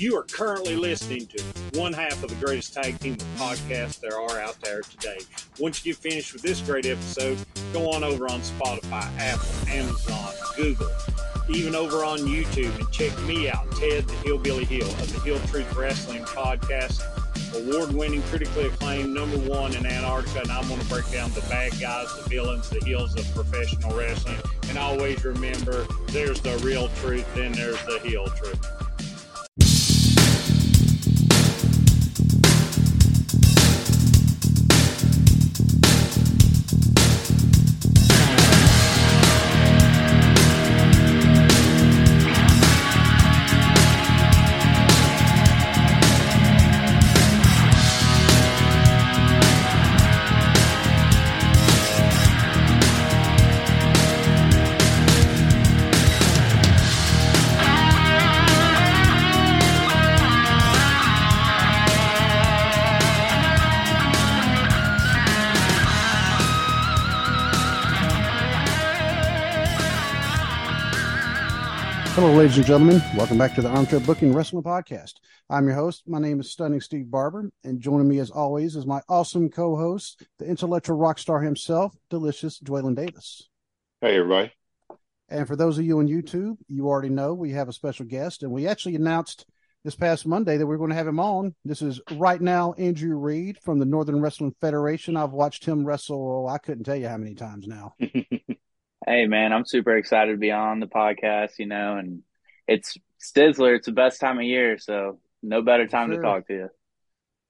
You are currently listening to one half of the greatest tag team of podcasts there are out there today. Once you get finished with this great episode, go on over on Spotify, Apple, Amazon, Google, even over on YouTube and check me out, Ted the Hillbilly Hill of the Hill Truth Wrestling Podcast award winning, critically acclaimed, number one in Antarctica. And I'm going to break down the bad guys, the villains, the heels of professional wrestling. And always remember there's the real truth, then there's the heel truth. Ladies and gentlemen. Welcome back to the Armchair Booking Wrestling Podcast. I'm your host. My name is Stunning Steve Barber, and joining me as always is my awesome co-host, the intellectual rock star himself, Delicious Dwaylen Davis. Hey, everybody. And for those of you on YouTube, you already know we have a special guest, and we actually announced this past Monday that we are going to have him on. This is right now Andrew Reed from the Northern Wrestling Federation. I've watched him wrestle. Oh, I couldn't tell you how many times now. Hey man, I'm super excited to be on the podcast, you know, and it's Sizzler, it's the best time of year, so no better time sure. to talk to you.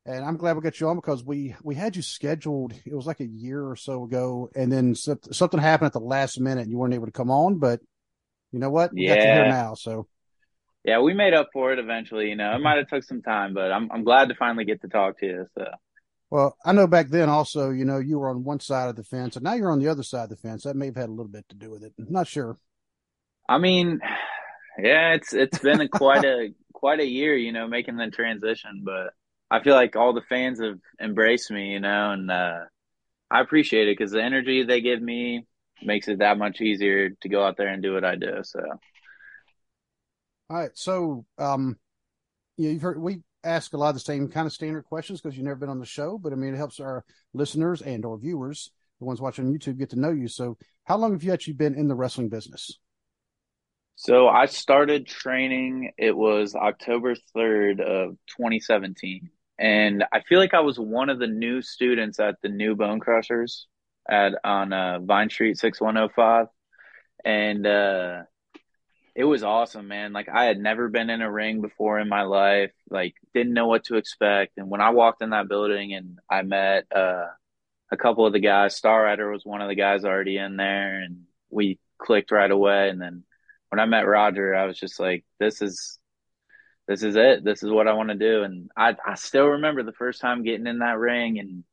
And I'm glad we got you on because we we had you scheduled. It was like a year or so ago, and then something happened at the last minute, and you weren't able to come on. But you know what? We yeah. got you here now. So yeah, we made up for it eventually. You know, it might have took some time, but I'm I'm glad to finally get to talk to you. So well, I know back then also, you know, you were on one side of the fence and now you're on the other side of the fence. That may have had a little bit to do with it. not sure. I mean, yeah, it's it's been a, quite a quite a year, you know, making the transition, but I feel like all the fans have embraced me, you know, and uh, I appreciate it because the energy they give me makes it that much easier to go out there and do what I do. So, all right, so um, yeah, you've heard we ask a lot of the same kind of standard questions because you've never been on the show, but I mean, it helps our listeners and or viewers, the ones watching YouTube, get to know you. So, how long have you actually been in the wrestling business? So, I started training. It was October third of 2017, and I feel like I was one of the new students at the new Bone Crushers at on uh, Vine Street 6105, and uh, it was awesome, man. Like I had never been in a ring before in my life, like didn't know what to expect. And when I walked in that building and I met uh, a couple of the guys, Star Rider was one of the guys already in there and we clicked right away. And then when I met Roger, I was just like, this is, this is it. This is what I want to do. And I, I still remember the first time getting in that ring and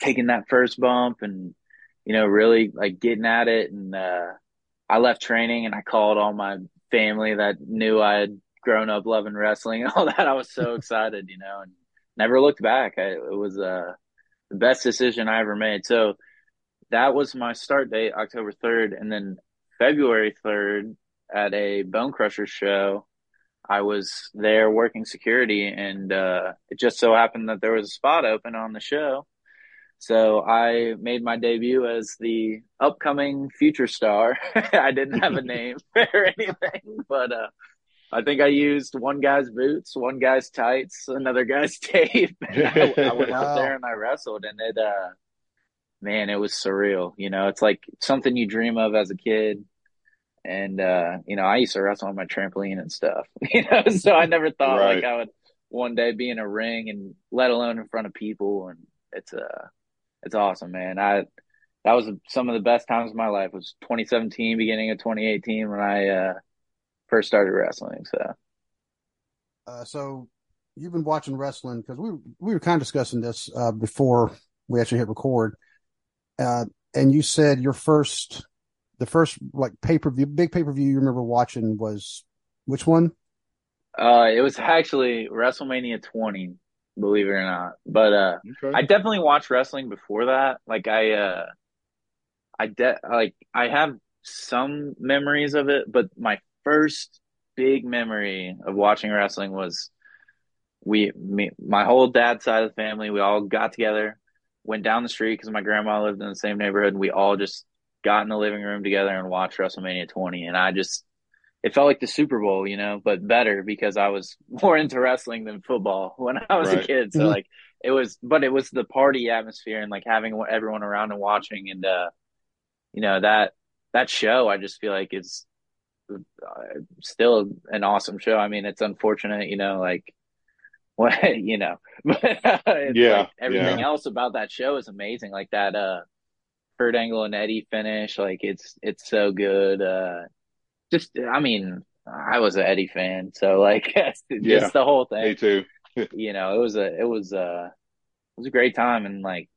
taking that first bump and, you know, really like getting at it. And, uh, I left training and I called all my family that knew I had grown up loving wrestling and all that. I was so excited, you know, and never looked back. I, it was uh, the best decision I ever made. So that was my start date, October 3rd. And then February 3rd at a Bone Crusher show, I was there working security. And uh, it just so happened that there was a spot open on the show. So I made my debut as the upcoming future star. I didn't have a name or anything, but uh, I think I used one guy's boots, one guy's tights, another guy's tape. I, I, went out there and I wrestled, and it, uh, man, it was surreal. You know, it's like something you dream of as a kid. And uh, you know, I used to wrestle on my trampoline and stuff. You know, so I never thought right. like I would one day be in a ring, and let alone in front of people. And it's uh it's awesome, man. I that was some of the best times of my life. It was 2017, beginning of 2018 when I uh, first started wrestling. So, uh, so you've been watching wrestling because we we were kind of discussing this uh, before we actually hit record, uh, and you said your first, the first like pay per view, big pay per view you remember watching was which one? Uh, it was actually WrestleMania 20 believe it or not. But uh, okay. I definitely watched wrestling before that. Like I, uh, I de- like I have some memories of it, but my first big memory of watching wrestling was we, me, my whole dad's side of the family, we all got together, went down the street because my grandma lived in the same neighborhood. And we all just got in the living room together and watched WrestleMania 20. And I just, it felt like the Super Bowl, you know, but better because I was more into wrestling than football when I was Right. a kid. So Mhm. like it was, but it was the party atmosphere and like having everyone around and watching and, uh, you know, that, that show, I just feel like is uh, still an awesome show. I mean, it's unfortunate, you know, like what, you know, but it's Yeah, like everything yeah. else about that show is amazing. Like that, uh, Kurt Angle and Eddie finish, like it's, it's so good. Uh, just, I mean, I was an Eddie fan, so like just Yeah. the whole thing. Me too. you know, it was a, it was a, it was a great time, and like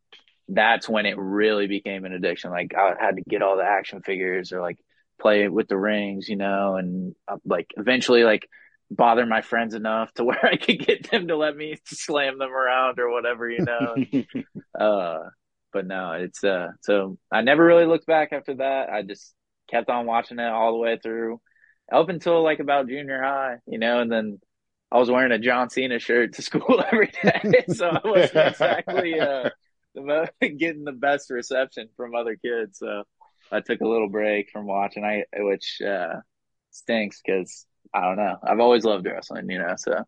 that's when it really became an addiction. Like I had to get all the action figures or like play with the rings, you know, and uh, like eventually like bother my friends enough to where I could get them to let me slam them around or whatever, you know. Uh, but no, it's uh, so I never really looked back after that. I just kept on watching it all the way through, up until like about junior high, you know, and then I was wearing a John Cena shirt to school every day, so I wasn't exactly uh the mo- getting the best reception from other kids. So I took a little break from watching, I which uh stinks because I don't know. I've always loved wrestling, you know. So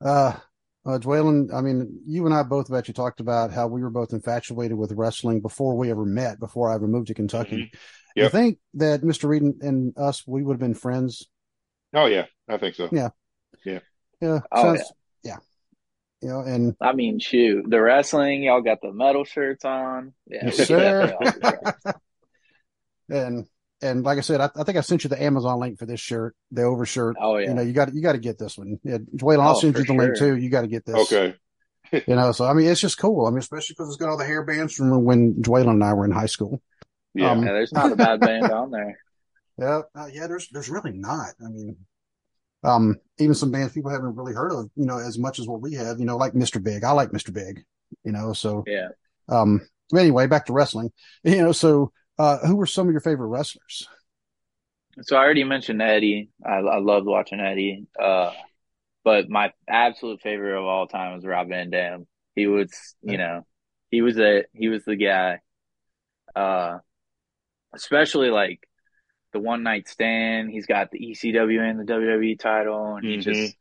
Uh, uh, Dwaylen, I mean, you and I both have actually talked about how we were both infatuated with wrestling before we ever met, before I ever moved to Kentucky. Mhm. You Yep. think that Mr. Reed and, and us, we would have been friends? oh yeah, I think so. Yeah. Yeah. yeah. Oh, sounds- yeah. You know, and I mean, shoot, the wrestling, y'all got the metal shirts on. Yeah, Yes, sir. definitely all be friends. and and like I said, I, I think I sent you the Amazon link for this shirt, the overshirt. Oh yeah. You know, you got you got to get this one. Yeah, Dwaylen, I'll Oh, send you the link too. You got to get this. Okay. You know, so I mean, it's just cool. I mean, especially because it's got all the hair bands from when Dwaylen and I were in high school. Yeah. Um, Yeah, there's not a bad band on there. Yeah, uh, yeah. There's there's really not. I mean, um, even some bands people haven't really heard of, you know, as much as what we have. You know, like Mr. Big. I like Mr. Big. You know, so Yeah. um. Anyway, back to wrestling. You know, so uh, who were some of your favorite wrestlers? So I already mentioned Eddie. I, I loved watching Eddie. Uh, but my absolute favorite of all time was Rob Van Dam. He was, you know, he was a he was the guy. Uh, especially like the one night stand. He's got the ECW and the WWE title, and he Mhm. just,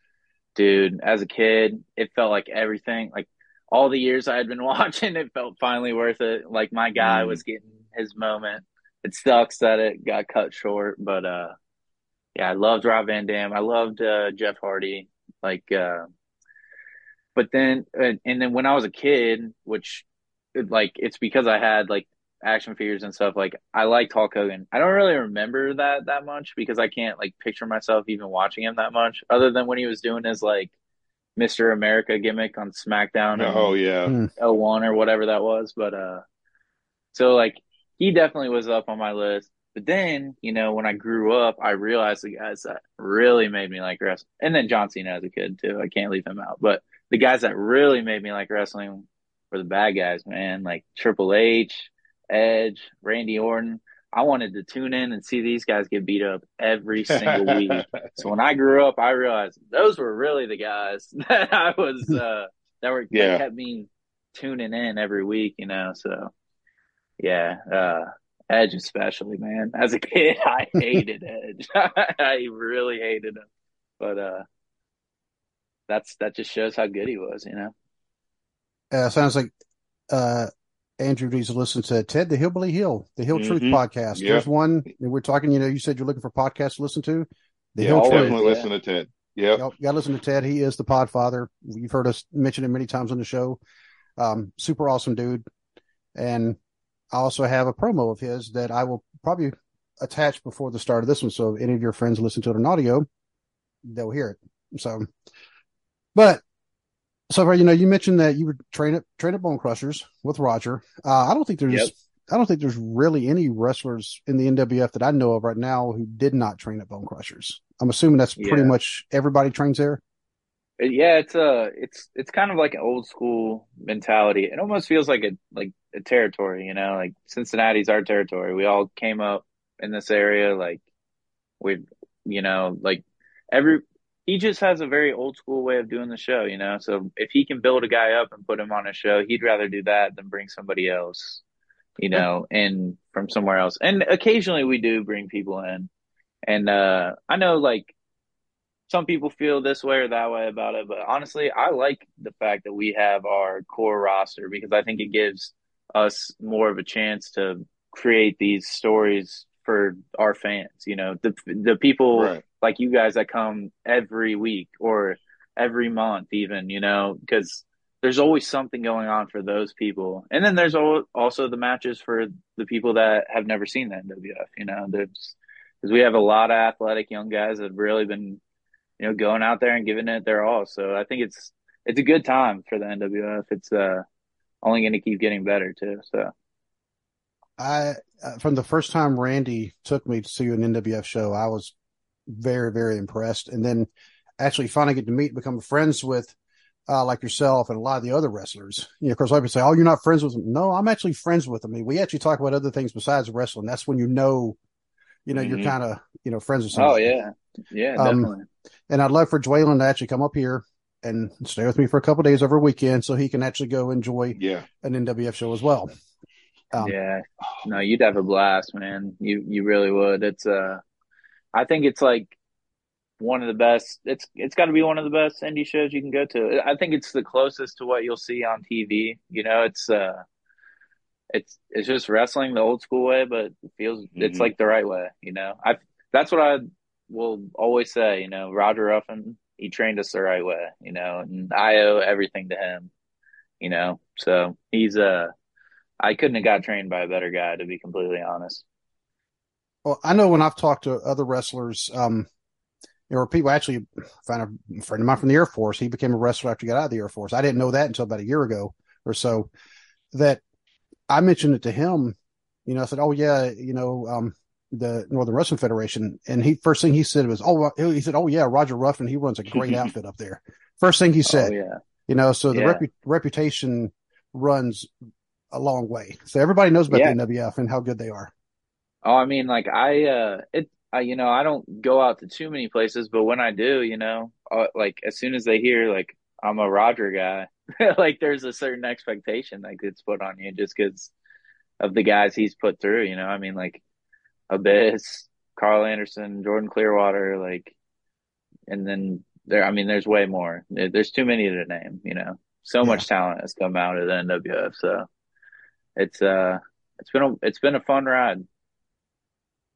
dude, as a kid, it felt like everything. Like all the years I had been watching, it felt finally worth it. Like my guy Mm. was getting his moment. It sucks that it got cut short, but uh, yeah, I loved Rob Van Dam. I loved uh, Jeff Hardy. Like, uh, but then and, and then when I was a kid, which like it's because I had like action figures and stuff. Like I liked Hulk Hogan. I don't really remember that that much because I can't like picture myself even watching him that much, other than when he was doing his like Mister America gimmick on SmackDown. Oh yeah. Hmm. 01 or whatever that was. But uh, so like he definitely was up on my list. But then, you know, when I grew up, I realized the guys that really made me like wrestling, and then John Cena as a kid too. I can't leave him out. But the guys that really made me like wrestling were the bad guys, man. Like Triple H, Edge, Randy Orton. I wanted to tune in and see these guys get beat up every single week. So when I grew up, I realized those were really the guys that I was uh, that were Yeah. that kept me tuning in every week. You know, so yeah, uh, Edge especially, man. As a kid, I hated Edge. I really hated him, but uh, that's that just shows how good he was. You know. Uh, sounds like uh, Andrew needs to listen to Ted the Hillbilly Hill, the Hill Truth Mhm. podcast. Yeah. There's one and we're talking. You know, you said you're looking for podcasts to listen to. The Yeah, Hill always, Truth. definitely yeah. listen to Ted. Yeah, Yep, got to listen to Ted. He is the Podfather. You've heard us mention it many times on the show. Um, super awesome dude. And I also have a promo of his that I will probably attach before the start of this one. So if any of your friends listen to it on audio, they'll hear it. So, but so far, you know, you mentioned that you would train at train at Bone Crushers with Roger. Uh, I don't think there's Yep. I don't think there's really any wrestlers in the NWF that I know of right now who did not train at Bone Crushers. I'm assuming that's pretty Yeah. much everybody trains there. Yeah, it's a it's it's kind of like an old school mentality. It almost feels like a like a territory, you know, like Cincinnati's our territory. We all came up in this area, like we, you know, like every he just has a very old school way of doing the show, you know. So if he can build a guy up and put him on a show, he'd rather do that than bring somebody else, you know, in from somewhere else. And occasionally we do bring people in. And uh I know like some people feel this way or that way about it, but honestly, I like the fact that we have our core roster because I think it gives us more of a chance to create these stories for our fans. You know, the the people right. like you guys that come every week or every month, even. You know, because there's always something going on for those people, and then there's also the matches for the people that have never seen the NWF. You know, there's because we have a lot of athletic young guys that have really been, you know, going out there and giving it their all. So I think it's it's a good time for the NWF. It's uh only going to keep getting better too. So I uh, from the first time Randy took me to see an NWF show, I was very very impressed, and then actually finally get to meet, become friends with. Uh, like yourself and a lot of the other wrestlers, you know, of course, I would say, "Oh, you're not friends with them." No, I'm actually friends with them. I mean, we actually talk about other things besides wrestling. That's when you know, you know, mm-hmm. you're kind of, you know, friends with somebody. Oh yeah, yeah, um, definitely. And I'd love for Dwaylen to actually come up here and stay with me for a couple days over a weekend, so he can actually go enjoy yeah. an NWF show as well. Um, yeah, no, you'd have a blast, man. You you really would. It's uh, I think it's like one of the best. It's it's got to be one of the best indie shows you can go to. I think it's the closest to what you'll see on TV. You know, it's uh, it's it's just wrestling the old school way, but it feels mm-hmm. it's like the right way. You know, I that's what I will always say. You know, Roger Ruffin he trained us the right way. You know, and I owe everything to him. You know, so he's uh I couldn't have got trained by a better guy, to be completely honest. Well, I know when I've talked to other wrestlers, um, there were people actually found a friend of mine from the Air Force. He became a wrestler after he got out of the Air Force. I didn't know that until about a year ago or so. That I mentioned it to him. You know, I said, "Oh yeah, you know, um, the Northern Wrestling Federation," and he first thing he said was, "Oh," he said, "Oh yeah, Roger Ruffin. He runs a great outfit up there." First thing he oh, said. Oh, yeah. You know, so the yeah. repu- reputation runs a long way. So everybody knows about yeah. the NWF and how good they are. Oh, I mean, like I, uh, it, I, you know, I don't go out to too many places, but when I do, you know, uh, like as soon as they hear like I'm a Roger guy, like there's a certain expectation that gets put on you just because of the guys he's put through. You know, I mean, like Abyss, Karl Anderson, Jordan Clearwater, like, and then there. I mean, there's way more. There's too many to name. You know, so yeah. much talent has come out of the NWF. So it's uh it's been a it's been a fun ride.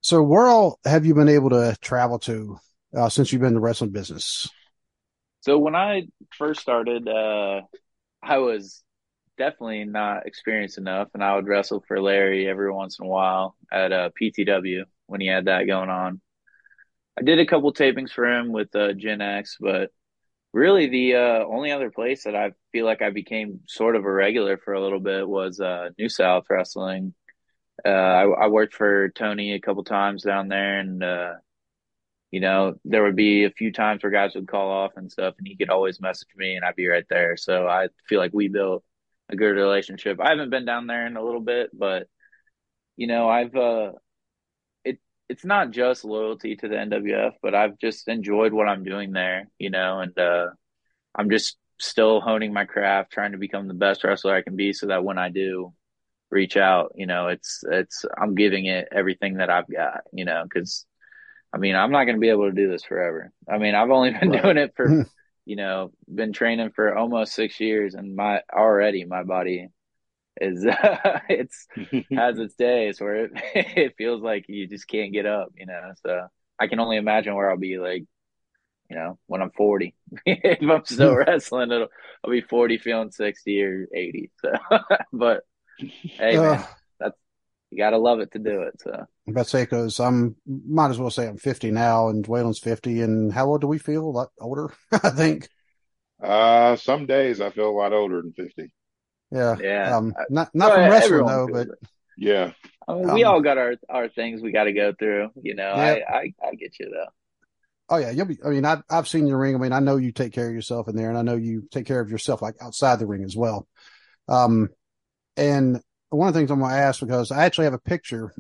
So where all have you been able to travel to uh, since you've been in the wrestling business? So when I first started, uh, I was definitely not experienced enough, and I would wrestle for Larry every once in a while at uh, PTW when he had that going on. I did a couple tapings for him with uh, Gen X, but really the uh, only other place that I feel like I became sort of a regular for a little bit was uh, New South Wrestling. Uh, I, I, worked for Tony a couple times down there, and uh, you know there would be a few times where guys would call off and stuff, and he could always message me, and I'd be right there. So I feel like we built a good relationship. I haven't been down there in a little bit, but you know I've uh, it's not just loyalty to the NWF, but I've just enjoyed what I'm doing there, you know, and uh, I'm just still honing my craft, trying to become the best wrestler I can be, so that when I do reach out, you know, it's it's I'm giving it everything that I've got, you know, because I mean I'm not going to be able to do this forever. I mean I've only been right. doing it for, you know, been training for almost six years, and my already my body is uh, it's has its days where it, it feels like you just can't get up, you know. So I can only imagine where I'll be like, you know, when I'm 40. if I'm still wrestling, it'll I'll be 40 feeling 60 or 80. So, but hey, man, that's you gotta love it to do it. So I'm about to say because I'm might as well say I'm 50 now, and Dwaylen's 50. And how old do we feel? A lot older, I think. Uh, some days I feel a lot older than 50. Yeah. Yeah. Um, not not well, from wrestling though, but it. yeah. I mean, we um, all got our, our things we got to go through. You know, yeah. I, I I get you though. Oh yeah, you'll be. I mean, I've I've seen your ring. I mean, I know you take care of yourself in there, and I know you take care of yourself like outside the ring as well. Um, and one of the things I'm going to ask because I actually have a picture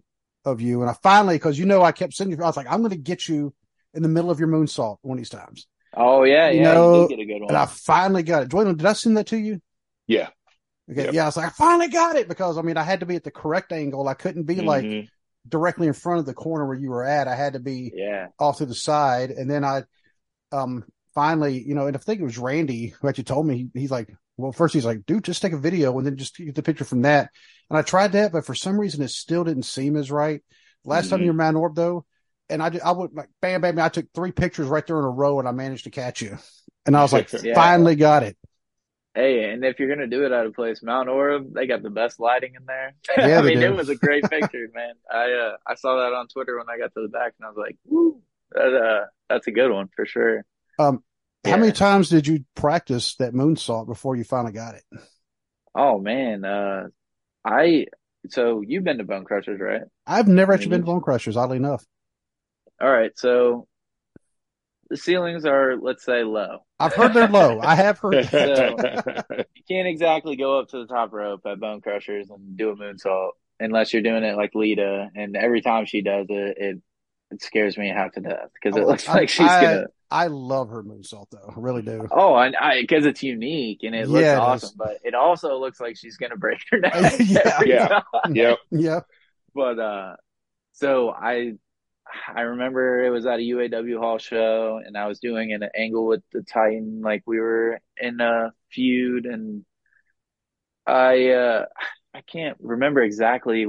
of you, and I finally because you know I kept sending you. I was like, I'm going to get you in the middle of your moonsault one of these times. Oh yeah, You yeah, know, you did get a good and I finally got it. Dwaylen, did I send that to you? Yeah. Okay, Yep. yeah, I was like, I finally got it because I mean, I had to be at the correct angle. I couldn't be like Mhm. directly in front of the corner where you were at. I had to be Yeah, off to the side, and then I, um, finally, you know, and I think it was Randy who actually told me. He's like, well, first he's like, dude, just take a video and then just get the picture from that. And I tried that, but for some reason, it still didn't seem as right. Last time Mhm. you were Mount Orab though, and I, I would like, bam, bam, I took three pictures right there in a row, and I managed to catch you. And I was like, Yeah. finally got it. Hey, and if you're gonna do it at a place, Mount Orab, they got the best lighting in there. Yeah, I mean, do. it was a great picture, man. I uh, I saw that on Twitter when I got to the back, and I was like, "Woo, that, uh, that's a good one for sure." Um, Yeah. how many times did you practice that moonsault before you finally got it? Oh man, uh, I so you've been to Bone Crushers, right? I've never actually mean, been to Bone Crushers, oddly enough. All right, so the ceilings are, let's say, low. I've heard they're low. I have heard. that. You can't exactly go up to the top rope at Bone Crushers and do a moonsault unless you're doing it like Lita. And every time she does it, it it scares me half to death because it Oh, looks I- like she's I- gonna. I love her moonsault though. I really do. Oh, and I because it's unique and it looks Yeah, it awesome, is. but it also looks like she's gonna break her neck Yeah. Yeah. time. Yep. Yeah. But uh, so I I remember it was at a UAW Hall show, and I was doing an angle with the Titan, like we were in a feud, and I uh I can't remember exactly.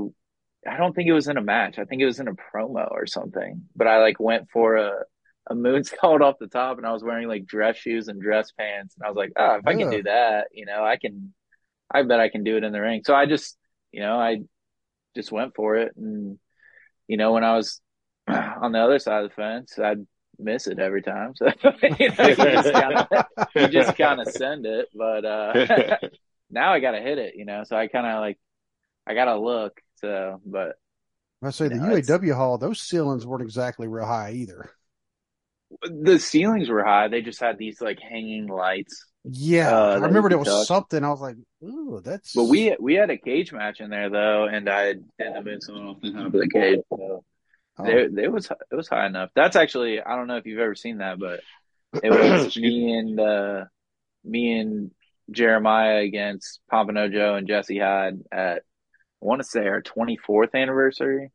I don't think it was in a match. I think it was in a promo or something. But I like went for a a moonsault off the top, and I was wearing like dress shoes and dress pants, and I was like, oh, if I can do that, you know, I can. I bet I can do it in the ring. So I just, you know, I just went for it, and you know, when I was on the other side of the fence, I'd miss it every time. So you know, you just kind of you just kind of send it, but uh now I gotta hit it, you know. So I kind of like I gotta look. So, but I say the No, it's- UAW hall, those ceilings weren't exactly real high either. the ceilings were high. They just had these like hanging lights. Yeah, Uh, I remember there was something. I was like, "Ooh, that's." But we we had a cage match in there though, and I did the moonsault off the top of the cage. So Oh, there, there was it was high enough. That's actually I don't know if you've ever seen that, but it was me and uh, me and Jeremiah against Pompano Joe and Jesse Hyde at I want to say our 24th anniversary,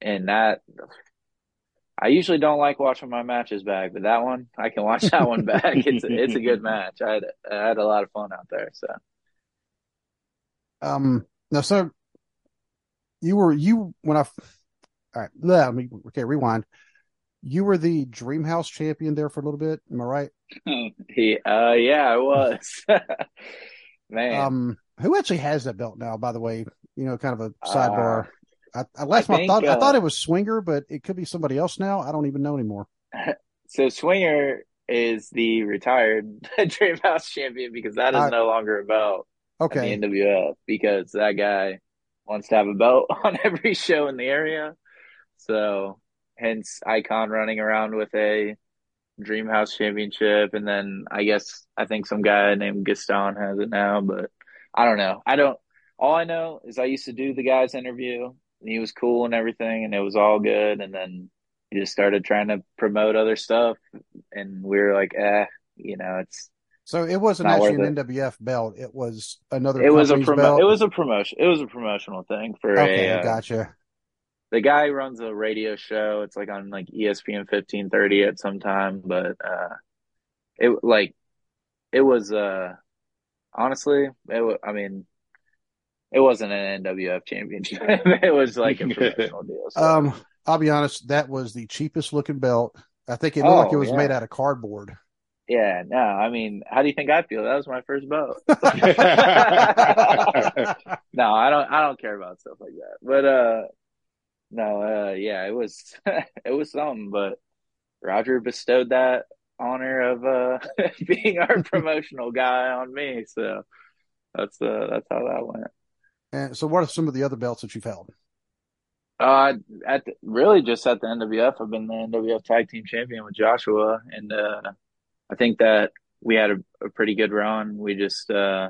and that I usually don't like watching my matches back, but that one I can watch that one back. It's it's a good match. I had I had a lot of fun out there. So um. Now, so you were you when I. All right, let me okay. Rewind. You were the Dream House champion there for a little bit. Am I right? he uh yeah I was man. Um, who actually has that belt now? By the way, you know, kind of a Uh, sidebar. I, I last I I think, thought I uh, thought it was Swinger, but it could be somebody else now. I don't even know anymore. So Swinger is the retired Dream House champion because that is I- no longer a belt Okay, the NWF because that guy wants to have a belt on every show in the area. So hence Icon running around with a Dream House championship and then I guess I think some guy named Gaston has it now, but I don't know. I don't all I know is I used to do the guy's interview and he was cool and everything and it was all good and then he just started trying to promote other stuff and we were like, eh, you know, it's so it wasn't actually an NWF belt. It was another. it was a promo belt. it was a promotion it was a promotional thing for okay. a uh, gotcha. the guy runs a radio show. It's like on like ESPN fifteen thirty at some time, but uh, it like it was uh honestly it wa- I mean it wasn't an NWF championship. it was like a promotional deal. So. Um, I'll be honest. That was the cheapest looking belt. I think it looked like it Oh, was yeah. made out of cardboard. yeah, no, I mean, how do you think I feel? That was my first boat. no, I don't. I don't care about stuff like that. But uh, no, uh, yeah, it was it was something. But Roger bestowed that honor of uh being our promotional guy on me. So that's uh that's how that went. and so, what are some of the other belts that you've held? Uh, at the, really just at the NWF, I've been the NWF Tag Team Champion with Joshua, and uh, I think that we had a, a pretty good run. We just, uh,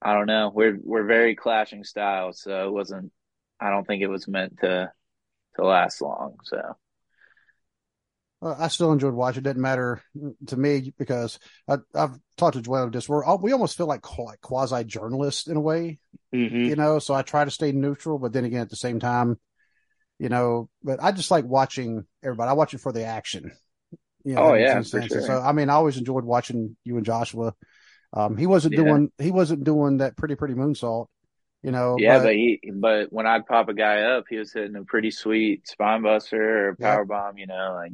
I don't know, we're we're very clashing styles, so it wasn't. I don't think it was meant to to last long. So I still enjoyed watching. It didn't matter to me because I, have talked to Joel just we're we almost feel like, like quasi journalists in a way, Mm-hmm. you know. So I try to stay neutral, but then again, at the same time, you know. But I just like watching everybody. I watch it for the action. You know, Oh, yeah, for sure. So I mean, I always enjoyed watching you and Joshua. Um, he wasn't Yeah. doing he wasn't doing that pretty pretty moonsault, you know. Yeah, but, but he, but when I'd pop a guy up, he was hitting a pretty sweet spine buster or Yeah. power bomb. You know, like,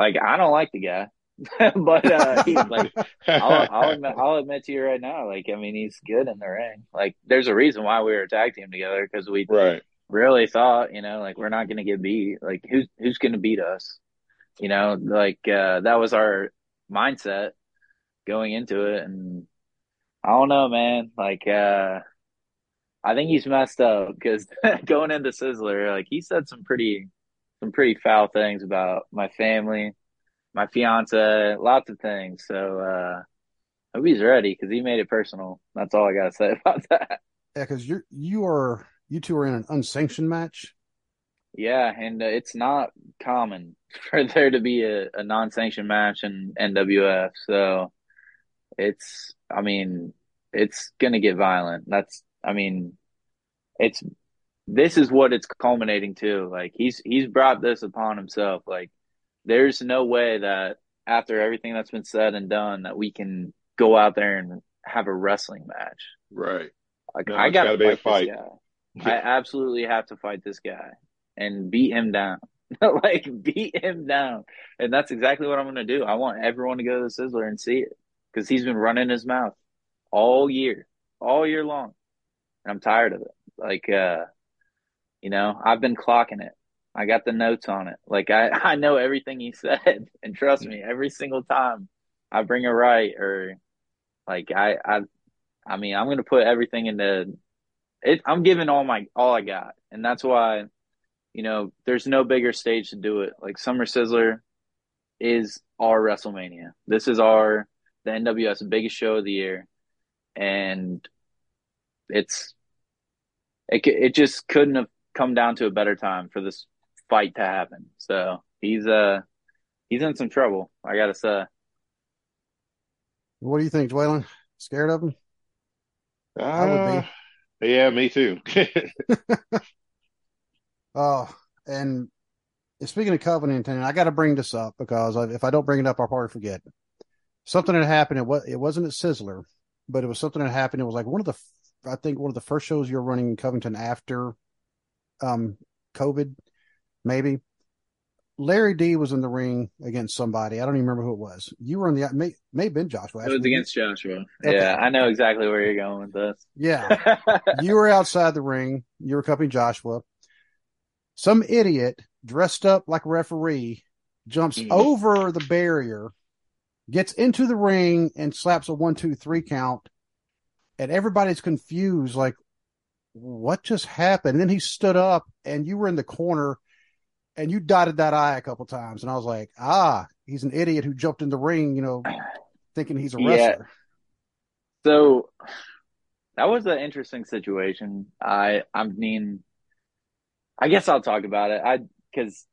like I don't like the guy, but uh, he like I'll, I'll admit, I'll admit to you right now, like I mean, he's good in the ring. Like, there's a reason why we were a tag team together because we right. really thought, you know, like we're not going to get beat. Like, who's who's going to beat us? You know, like uh, that was our mindset going into it, and I don't know, man. Like, uh, I think he's messed up because going into Sizzler, like he said some pretty, some pretty foul things about my family, my fiance, lots of things. So, uh, I hope he's ready because he made it personal. That's all I gotta say about that. yeah, because you you are you two are in an unsanctioned match. Yeah, and uh, it's not common for there to be a, a non-sanctioned match in NWF. So it's, I mean, it's gonna get violent. That's, I mean, it's this is what it's culminating to. Like he's he's brought this upon himself. Like there's no way that after everything that's been said and done that we can go out there and have a wrestling match. Right. Like No, I gotta gotta be a fight this fight. guy. I absolutely have to fight this guy and beat him down. like beat him down. And that's exactly what I'm gonna do. I want everyone to go to the Sizzler and see it. Because he's been running his mouth all year. All year long. And I'm tired of it. Like uh you know, I've been clocking it. I got the notes on it. Like I, I know everything he said. And trust me, every single time I bring it right or like I I I mean, I'm gonna put everything into it. I'm giving all my all I got, and that's why, you know, there's no bigger stage to do it. Like Summer Sizzler is our WrestleMania. This is our the NWS biggest show of the year, and it's it it just couldn't have come down to a better time for this fight to happen. So he's uh he's in some trouble. I gotta say. What do you think, Dwaylen? Scared of him? I would be. Uh, yeah, me too. Oh, and speaking of Covington, I got to bring this up because if I don't bring it up, I'll probably forget. Something that happened. It was it wasn't at Sizzler, but it was something that happened. It was like one of the, I think one of the first shows you're running in Covington after, um, COVID, maybe. Larry D was in the ring against somebody. I don't even remember who it was. You were in the may may have been Joshua. It was against Joshua. Okay. Yeah, I know exactly where you're going with this. Yeah, you were outside the ring. You were accompanying Joshua. Some idiot dressed up like a referee jumps Mhm. over the barrier, gets into the ring, and slaps a one, two, three count. And everybody's confused, like, what just happened? And then he stood up, and you were in the corner, and you dotted that I a couple times. And I was like, ah, he's an idiot who jumped in the ring, you know, thinking he's a Yeah. wrestler. So that was an interesting situation. I I mean, I guess I'll talk about it. I because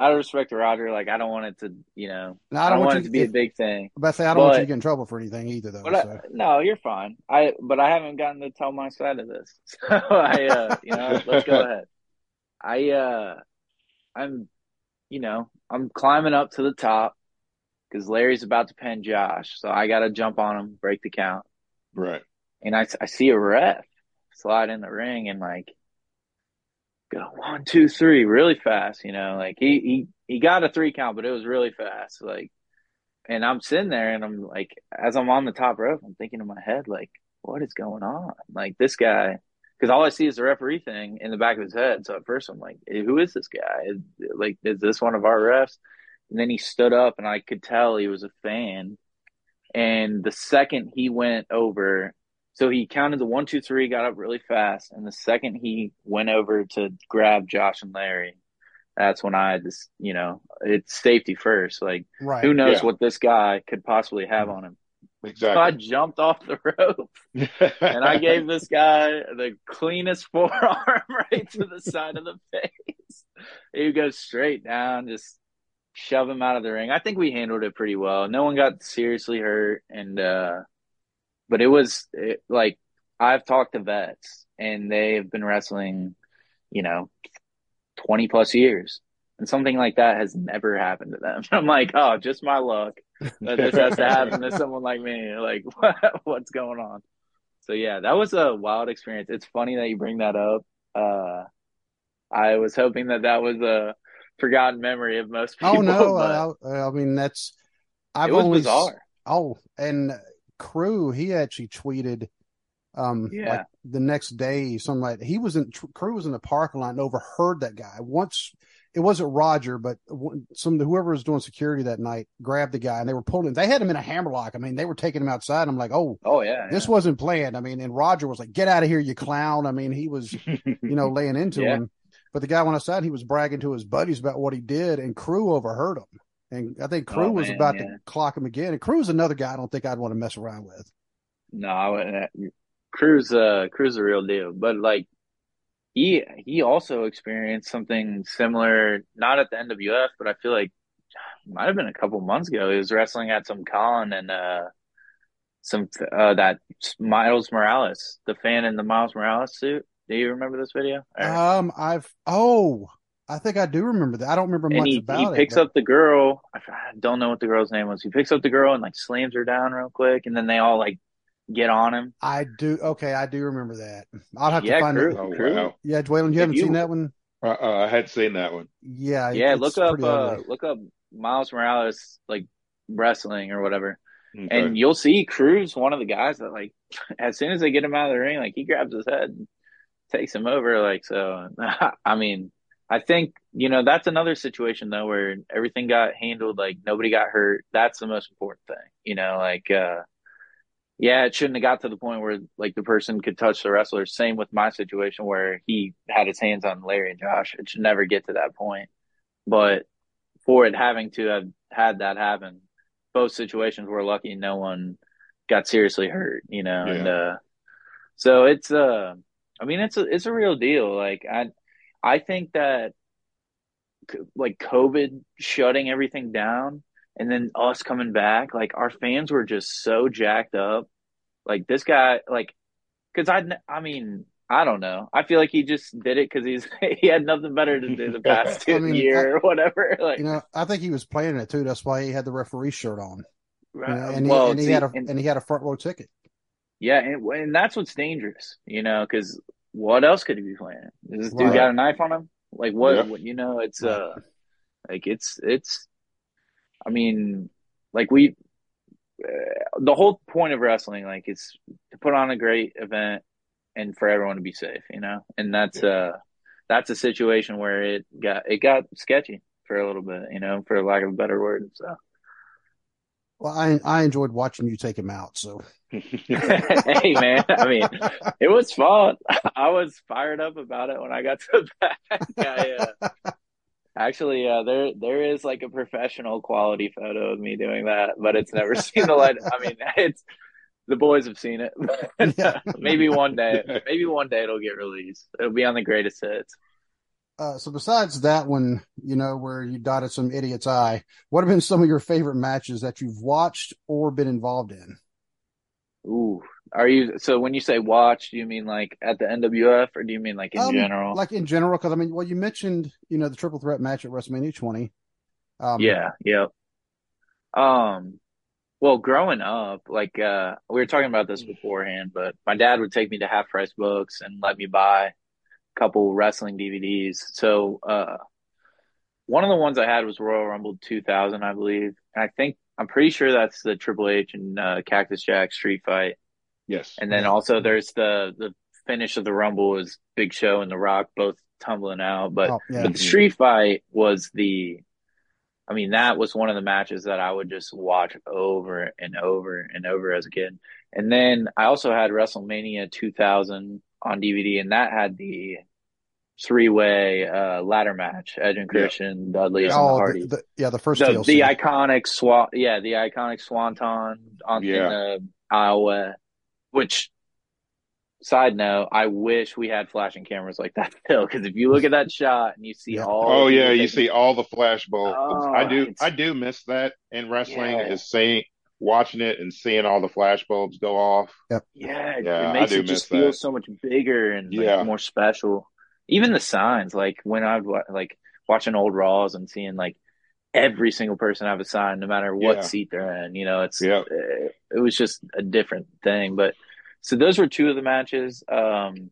out of respect Roger, like I don't want it to, you know, Now, I don't want it you to be if- a big thing. But I say I don't want you to get in trouble for anything either, though. But I, no, you're fine. I but I haven't gotten to tell my side of this. So I uh you know, let's go ahead. I uh I'm you know, I'm climbing up to the top because Larry's about to pin Josh. So I gotta jump on him, break the count. right. And I, I see a ref slide in the ring and like go one, two, three, really fast, you know, like he, he, he got a three count, but it was really fast. Like, and I'm sitting there and I'm like, as I'm on the top rope, I'm thinking in my head, like, what is going on? Like this guy, because all I see is the referee thing in the back of his head. So at first I'm like, who is this guy? Like, is this one of our refs? And then he stood up and I could tell he was a fan. And the second he went over, so he counted the one, two, three, got up really fast. And the second he went over to grab Josh and Larry, that's when I just, you know, it's safety first. Like, Right. who knows Yeah. what this guy could possibly have on him? So I jumped off the rope and I gave this guy the cleanest forearm right to the side of the face. He goes straight down, just shove him out of the ring. I think we handled it pretty well. No one got seriously hurt, and uh, but it was it, like I've talked to vets, and they've been wrestling, you know, twenty plus years, and something like that has never happened to them. I'm like, oh, just my luck that this has to happen to someone like me. Like, what, what's going on? So yeah, that was a wild experience. It's funny that you bring that up. Uh, I was hoping that that was a forgotten memory of most people. Oh no, I, I, mean that's I've it was only bizarre. Oh, and Crew he actually tweeted um Yeah. like the next day something like he was in Crew was in the parking lot and overheard that guy once it wasn't Roger but some whoever was doing security that night grabbed the guy and they were pulling they had him in a hammerlock I mean they were taking him outside I'm like oh Oh yeah, this wasn't planned I mean and Roger was like get out of here you clown I mean he was you know, laying into Yeah. him. But the guy went outside, he was bragging to his buddies about what he did, and Crew overheard him. And I think Crew Oh, was man, about yeah. to clock him again. And Crew's another guy I don't think I'd want to mess around with. No, I wouldn't. Cruz, uh, Cruz, a real deal. But like, he he also experienced something similar, not at the NWF, but I feel like might have been a couple months ago. He was wrestling at some con and uh, some uh that Miles Morales, the fan in the Miles Morales suit. Do you remember this video? Or- Um, I've oh, I think I do remember that. I don't remember and much he, about he it. picks but- up the girl. I I don't know what the girl's name was. He picks up the girl and like slams her down real quick, and then they all like get on him. I do. Okay, I do remember that. I'll have Yeah, to find Crew. it. Oh Crew. wow! Yeah, Dwayne, you If haven't you- seen that one? Uh, uh, I had seen that one. Yeah, Yeah, it's look up uh look up Miles Morales like wrestling or whatever. Okay. And you'll see Cruz, one of the guys that like as soon as they get him out of the ring, like he grabs his head and takes him over. Like so I mean, I think, you know, that's another situation though where everything got handled like nobody got hurt. That's the most important thing. You know, like uh yeah, it shouldn't have got to the point where like the person could touch the wrestler. Same with my situation where he had his hands on Larry and Josh. It should never get to that point. But for it having to have had that happen, both situations we're lucky no one got seriously hurt, you know, and uh so it's uh I mean it's a it's a real deal. Like I I think that like COVID shutting everything down and then us coming back, like our fans were just so jacked up. Like this guy, like, cause I, I mean, I don't know. I feel like he just did it because he's he had nothing better to do the past I mean, year or whatever. Like, You know, I think he was planning it too. That's why he had the referee shirt on. You know, and, well, he, and he see, had a and- and he had a front row ticket. yeah, and, and that's what's dangerous, you know, because what else could he be playing? Does this dude Right. got a knife on him? Like what? Yeah. what you know, it's Right. uh, like it's it's. I mean, like we, uh, the whole point of wrestling, like, is to put on a great event and for everyone to be safe, you know, and that's uh, that's a situation where it got it got sketchy for a little bit, you know, for lack of a better word. So. Well, I I enjoyed watching you take him out. So hey man, I mean, it was fun. I was fired up about it when I got to the back. I, uh, actually, uh, there there is like a professional quality photo of me doing that, but it's never seen the light. I mean, it's the boys have seen it. Yeah. maybe one day, maybe one day it'll get released. It'll be on the greatest hits. Uh, so besides that one, you know, where you dotted some idiot's eye, what have been some of your favorite matches that you've watched or been involved in? Ooh, are you? So when you say watch, do you mean like at the NWF, or do you mean like in Um, general? Like in general, because I mean, well, you mentioned, you know, the triple threat match at WrestleMania 20. Um, Yeah, yep. Um, well, growing up, like uh we were talking about this beforehand, but my dad would take me to half price books and let me buy couple wrestling DVDs. So uh one of the ones I had was Royal Rumble 2000, I believe. And I think I'm pretty sure that's the Triple H and uh, Cactus Jack street fight. yes. And then also there's the the finish of the Rumble is Big Show and The Rock both tumbling out, but Oh, yeah. but the street fight was the, I mean, that was one of the matches that I would just watch over and over and over as a kid. And then I also had WrestleMania 2000 on DVD, and that had the three way uh, ladder match Edge and Yeah. Christian, Dudley, and the Oh, the, the, yeah, the first The, TLC. the iconic swan, yeah, the iconic swanton on Yeah. in the Iowa, which side note, I wish we had flashing cameras like that still, because if you look at that shot and you see Yeah. all, Oh yeah, you see all the flash bulbs. Oh, I do. I do miss that in wrestling. Yeah. Is seeing, watching it, and seeing all the flashbulbs go off. taking- yeah, Yeah, it I makes do it just miss feel so much bigger and like, Yeah. more special. Even the signs, like when I'd like watching old Raws and seeing like every single person have a sign, no matter what Yeah. seat they're in. You know, it's Yep. it, it was just a different thing. But so those were two of the matches um,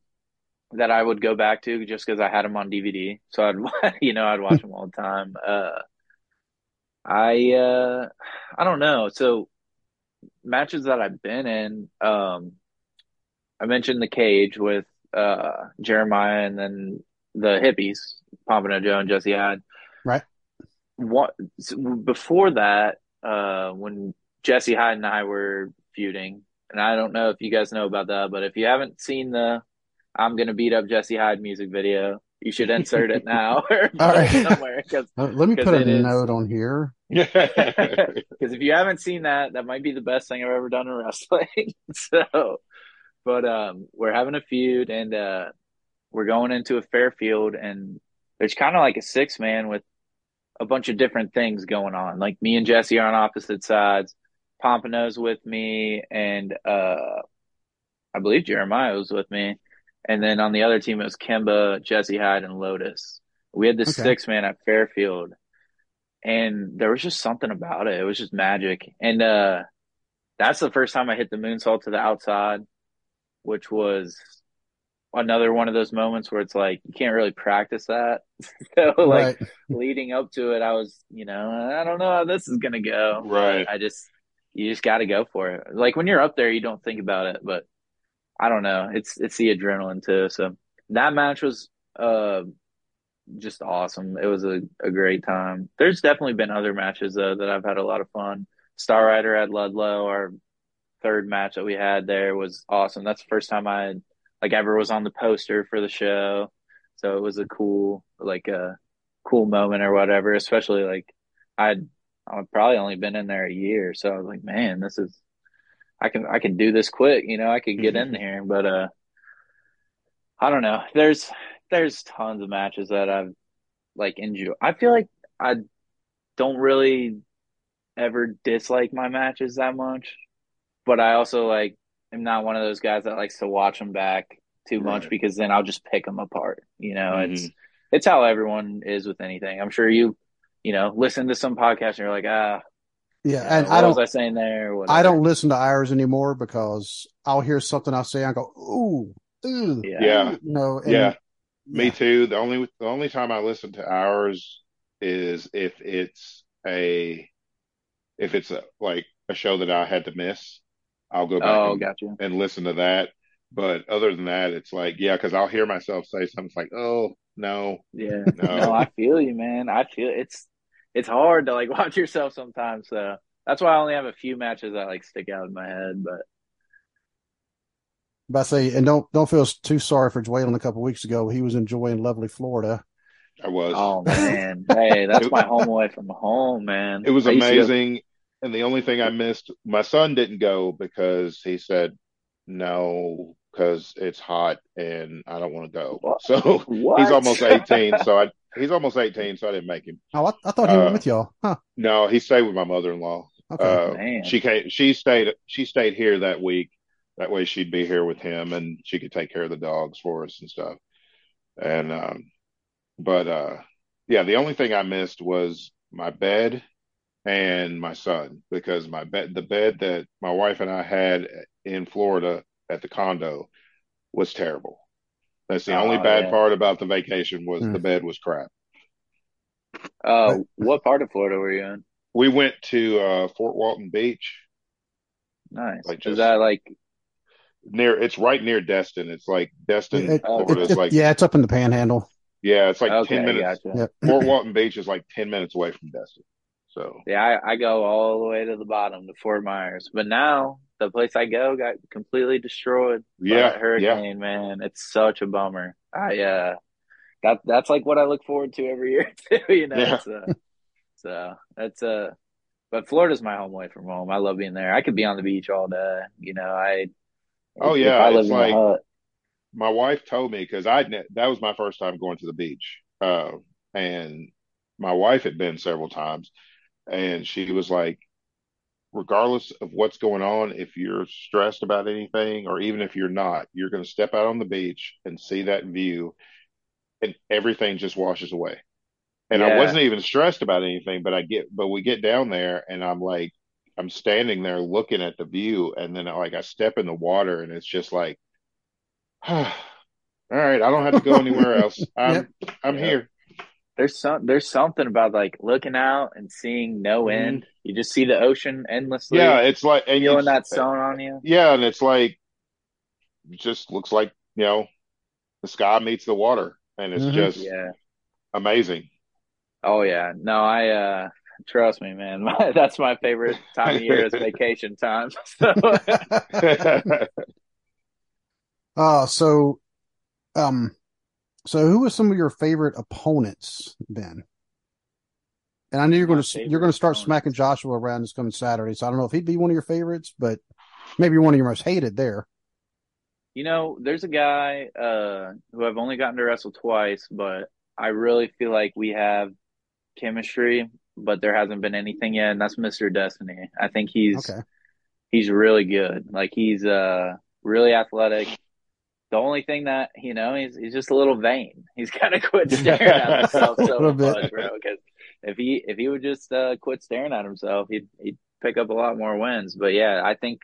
that I would go back to just because I had them on DVD. So I'd you know I'd watch them all the time. Uh, I uh, I don't know. So matches that I've been in, um, I mentioned the cage with uh, Jeremiah and then the hippies, Pompano Joe and Jesse Hyde. Right. What before that, uh, when Jesse Hyde and I were feuding, and I don't know if you guys know about that, but if you haven't seen the "I'm gonna beat up Jesse Hyde" music video, you should insert it now or right. somewhere Uh, let me put a is- note on here. because if you haven't seen that, that might be the best thing I've ever done in wrestling. so, but um, we're having a feud, and uh, we're going into a Fairfield, and there's kind of like a six man with a bunch of different things going on. Like me and Jesse are on opposite sides. Pompano's with me, and uh, I believe Jeremiah was with me. And then on the other team, it was Kimba, Jesse Hyde, and Lotus. We had this Okay. six man at Fairfield, and there was just something about it. It was just magic. And uh, that's the first time I hit the moonsault to the outside, which was another one of those moments where it's like you can't really practice that. so like right. leading up to it, I was, you know, I don't know how this is gonna go. right. I just you just got to go for it. Like when you're up there, you don't think about it, but I don't know. It's it's the adrenaline too. So that match was uh just awesome. It was a, a great time. There's definitely been other matches though that I've had a lot of fun. Star Rider at Ludlow, our third match that we had there was awesome. That's the first time I like ever was on the poster for the show. So it was a cool like a cool moment or whatever, especially like I'd I've probably only been in there a year, so I was like, man, this is I can I can do this quick, you know, I could get in there, but uh I don't know. There's there's tons of matches that I've like enjoyed. I feel like I don't really ever dislike my matches that much, but I also like am not one of those guys that likes to watch them back too much because then I'll just pick them apart. You know, it's it's how everyone is with anything. I'm sure you, you know, listen to some podcast and you're like, ah, Yeah, and what I don't. was I saying there? Whatever. I don't listen to ours anymore because I'll hear something I say, I go, ooh, ooh, Yeah. Yeah. you know, and, Yeah. Me yeah. too. The only the only time I listen to ours is if it's a if it's a like a show that I had to miss, I'll go back Oh, and, gotcha. and listen to that. But other than that, it's like yeah, because I'll hear myself say something it's like, oh no, Yeah. no, No, I feel you, man. I feel it's it's hard to like watch yourself sometimes. So that's why I only have a few matches that like stick out in my head. But But I say, and don't don't feel too sorry for Dwayne. A couple weeks ago, he was enjoying lovely Florida. I was. oh man, hey, that's my home away from home, man. It was I used to go- amazing. And the only thing I missed, my son didn't go because he said no, because it's hot and I don't want to go. What? So What? he's almost 18. So I, he's almost 18. So I didn't make him. Oh, I, I thought he went Uh, with y'all. Huh? No, he stayed with my mother-in-law. Okay. Uh, Man. she came, she stayed, she stayed here that week. That way she'd be here with him and she could take care of the dogs for us and stuff. And, um, but, uh, yeah, the only thing I missed was my bed and my son because my bed, the bed that my wife and I had in Florida at the condo was terrible. That's the only Oh, bad yeah. part about the vacation was Hmm. the bed was crap. Uh, what part of Florida were you in? We went to, uh, Fort Walton Beach Nice. Like Is that like near, it's right near Destin. It's like Destin, It- Florida it- is it- like, yeah, it's up in the Panhandle. yeah, it's like okay? 10 minutes. Gotcha. Fort Walton Beach is like 10 minutes away from Destin. So, Yeah, I, I go all the way to the bottom to Fort Myers, but now the place I go got completely destroyed by yeah, hurricane. Man, it's such a bummer. I uh, that that's like what I look forward to every year too. You know, Yeah. it's, uh, so that's uh, but Florida's my home away from home. I love being there. I could be on the beach all day. You know, I Oh, yeah, I lived it's in like- hut. my wife told me because I that was my first time going to the beach, uh, and my wife had been several times, and she was like, regardless of what's going on, if you're stressed about anything, or even if you're not, you're going to step out on the beach and see that view, and everything just washes away. And yeah. I wasn't even stressed about anything, but I get, but we get down there, and I'm like, I'm standing there looking at the view, and then like I step in the water, and it's just like, all right, I don't have to go anywhere else. I'm yep. I'm yep. here there's some there's something about like looking out and seeing no mm-hmm. end. You just see the ocean endlessly. Yeah, it's like and feeling that sun on you. Yeah, and it's like it just looks like you know the sky meets the water, and it's mm-hmm. just yeah amazing. Oh yeah, no, I uh trust me, man. My, that's my favorite time of year is vacation time. So. uh, so um so, who were some of your favorite opponents then? And I knew you're going to you're going to start opponents. smacking Joshua around this coming Saturday. So I don't know if he'd be one of your favorites, but maybe one of your most hated there. You know, there's a guy uh, who I've only gotten to wrestle twice, but I really feel like we have chemistry, but there hasn't been anything yet, and that's Mr. Destiny. I think he's okay. he's really good. Like he's uh really athletic the only thing that you know he's he's just a little vain. He's kind of quit staring at himself so much, bro. Because if he if he would just uh, quit staring at himself, he'd he'd pick up a lot more wins. But yeah, I think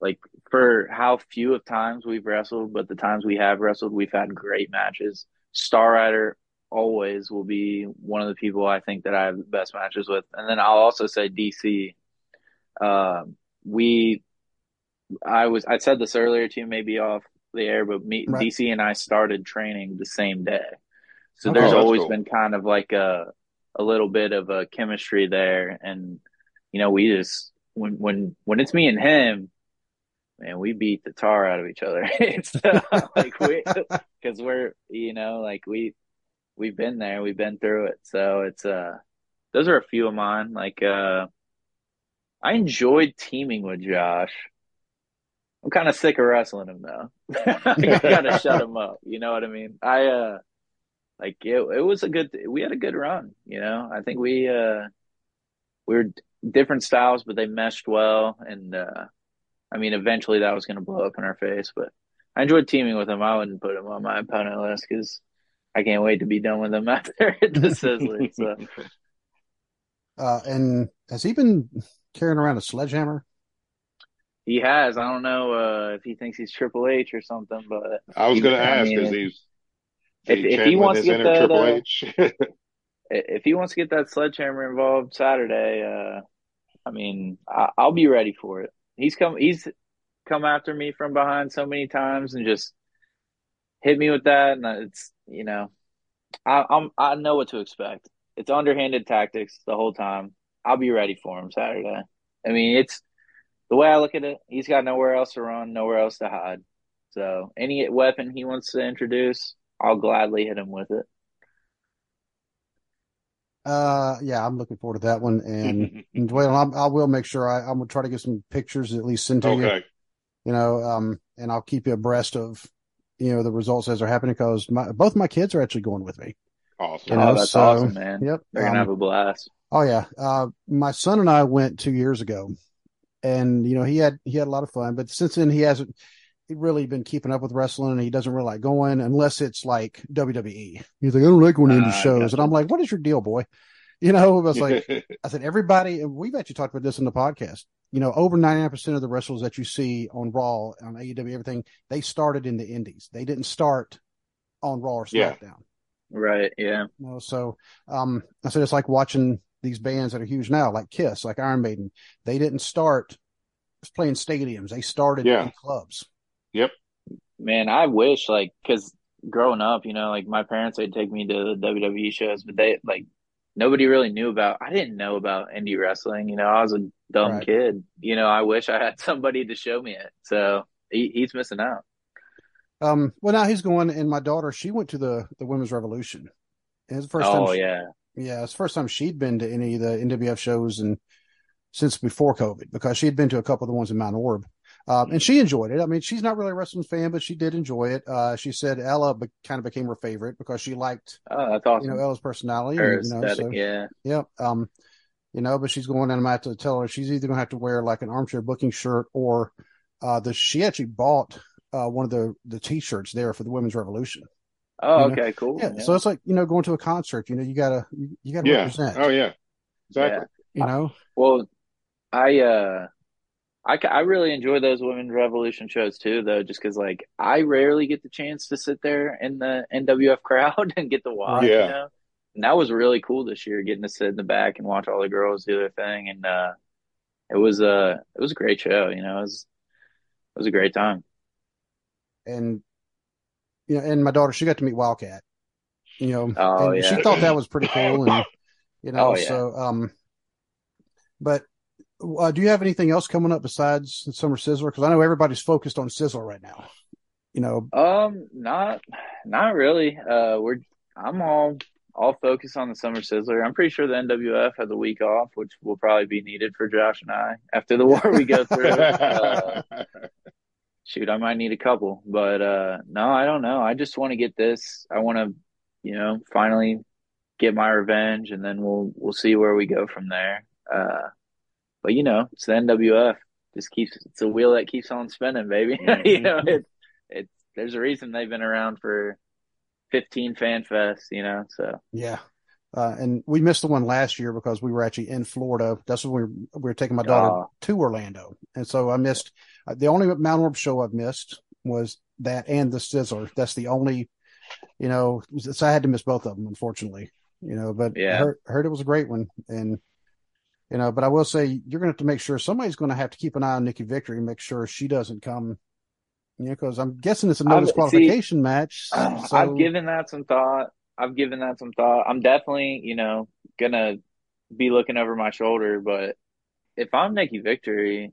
like for how few of times we've wrestled, but the times we have wrestled, we've had great matches. Star Rider always will be one of the people I think that I have the best matches with, and then I'll also say DC. Uh, we, I was I said this earlier to you, maybe off the air, but me, right. DC and I started training the same day. So there's oh, always cool. been kind of like a a little bit of a chemistry there, and you know we just when when when it's me and him, man, we beat the tar out of each other. it's uh, like we because we're you know like we we've been there, we've been through it. So it's uh those are a few of mine. Like uh I enjoyed teaming with Josh. I'm kind of sick of wrestling him though. I gotta shut him up. You know what I mean? I uh, like it. It was a good. We had a good run. You know, I think we uh, we were different styles, but they meshed well. And uh, I mean, eventually that was to blow up in our face. But I enjoyed teaming with him. I wouldn't put him on my opponent list because I can't wait to be done with him after the Sizzler. So. Uh, and has he been carrying around a sledgehammer? He has. I don't know uh, if he thinks he's Triple H or something, but I was going to ask because he's if, if he wants to get that, Triple uh, H. if he wants to get that sledgehammer involved Saturday, uh, I mean, I, will be ready for it. He's come. He's come after me from behind so many times and just hit me with that, and it's you know, I, I'm I know what to expect. It's underhanded tactics the whole time. I'll be ready for him Saturday. I mean, it's the way I look at it, he's got nowhere else to run, nowhere else to hide. So any weapon he wants to introduce, I'll gladly hit him with it. Uh, yeah, I'm looking forward to that one. And, and Dwayne, I, I will make sure I, I'm gonna try to get some pictures at least sent to okay. you. You know, um, and I'll keep you abreast of, you know, the results as they're happening because my, both my kids are actually going with me. Awesome. You know, oh, that's so, awesome, man. Yep. They're gonna um, have a blast. Oh yeah. Uh, my son and I went two years ago and you know he had he had a lot of fun. But since then he hasn't really been keeping up with wrestling, and he doesn't really like going unless it's like WWE. He's like, I don't like going to uh, shows, and I'm like, what is your deal, boy? You know, I was like, I said, everybody, and we've actually talked about this in the podcast. You know, over 99% of the wrestlers that you see on Raw, on AEW, everything, they started in the indies. They didn't start on Raw or SmackDown. Yeah. Right. Yeah. You know, so, um, I said, it's like watching these bands that are huge now, like Kiss, like Iron Maiden, they didn't start playing stadiums. They started yeah. in clubs. Yep. Man, I wish like because growing up, you know, like my parents they'd take me to the WWE shows, but they like nobody really knew about. I didn't know about indie wrestling. You know, I was a dumb right. kid. You know, I wish I had somebody to show me it. So he, he's missing out. Um. Well, now he's going, and my daughter, she went to the the Women's Revolution. It's the first oh, time. Oh yeah. Yeah, it's the first time she'd been to any of the NWF shows and since before COVID because she had been to a couple of the ones in Mount Orab. Um, and she enjoyed it. I mean, she's not really a wrestling fan, but she did enjoy it. Uh, she said Ella be- kind of became her favorite because she liked, Oh, that's awesome. you know, Ella's personality. Her and, you know, so, yeah. yeah. Um, you know, but she's going and I'm gonna have to tell her she's either going to have to wear like an armchair booking shirt or, uh, the, she actually bought, uh, one of the, the t-shirts there for the women's revolution. Oh, You know, okay, cool. Yeah. So it's like, you know, going to a concert, you know, you gotta, you, you gotta Yeah. represent, Oh yeah. Exactly. you know? Well, I uh, I I really enjoy those women's revolution shows too, though, just because like I rarely get the chance to sit there in the NWF crowd and get to watch. Right. You Yeah. know? And that was really cool this year, getting to sit in the back and watch all the girls do their thing, and uh, it was uh, it was a great show. You know, it was it was a great time. and you know, and my daughter, she got to meet Wildcat, you know, Oh, and yeah. she thought that was pretty cool, and you know, Oh, yeah. so um, but uh, do you have anything else coming up besides Summer Sizzler? Because I know everybody's focused on Sizzler right now. You know, Um, not not really. Uh, we're I'm all all focused on the summer sizzler. I'm pretty sure the NWF has a week off, which will probably be needed for Josh and I after the war we go through. uh, shoot, I might need a couple, but uh, no, I don't know. I just want to get this. I want to, you know, finally get my revenge, and then we'll we'll see where we go from there. Uh, but you know, it's the NWF. Just keeps it's a wheel that keeps on spinning, baby. you know, it it's there's a reason they've been around for 15 fan fests, you know. So yeah. Uh, and we missed the one last year because we were actually in Florida. That's when we were, we were taking my daughter to Orlando, and so I missed Uh, the only Mount Orab show I've missed was that and the Sizzler. That's the only, you know, so I had to miss both of them, unfortunately. You know, but I Yeah. heard, heard it was a great one, and you know, but I will say you're going to have to make sure somebody's going to have to keep an eye on Nikki Victory and make sure she doesn't come. You know, because I'm guessing it's a no I've- see, disqualification match. So, I've given that some thought. I've given that some thought. I'm definitely, you know, gonna be looking over my shoulder, but if I'm Nikki Victory,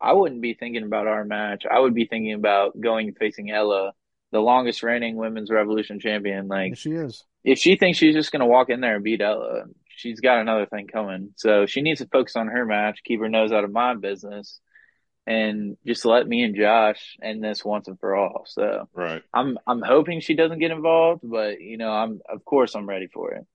I wouldn't be thinking about our match. I would be thinking about going and facing Ella, the longest reigning women's revolution champion. Like Yes, she is. if she thinks she's just gonna walk in there and beat Ella, she's got another thing coming. So she needs to focus on her match, keep her nose out of my business, and just let me and Josh end this once and for all. So right. I'm I'm hoping she doesn't get involved, but you know, I'm of course I'm ready for it.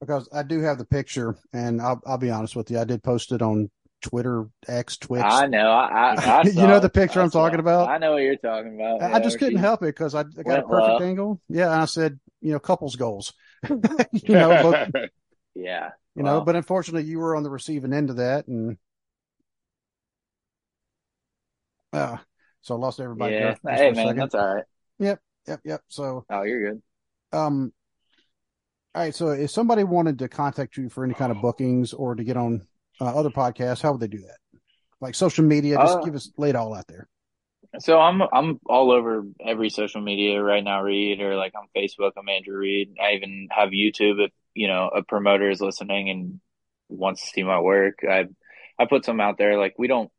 because I do have the picture, and I'll I'll be honest with you, I did post it on Twitter, X, Twitch. I know. I, I, I You know the picture I I'm saw talking about? I know what you're talking about. I Yeah, just couldn't help it because I, I got a perfect well. angle. Yeah, and I said, you know, couples goals. you know, but, Yeah. you know, but unfortunately, you were on the receiving end of that, and uh, so I lost everybody. yeah. there Hey man, second. that's all right. Yep, yep, yep. So, Oh, you're good. um, all right. So, if somebody wanted to contact you for any kind of bookings or to get on uh, other podcasts, how would they do that? Like social media, just Uh, give us lay it all out there. So I'm I'm all over every social media right now, Reed, or like on Facebook, I'm Andrew Reed. I even have YouTube if you know a promoter is listening and wants to see my work. I I put some out there. Like we don't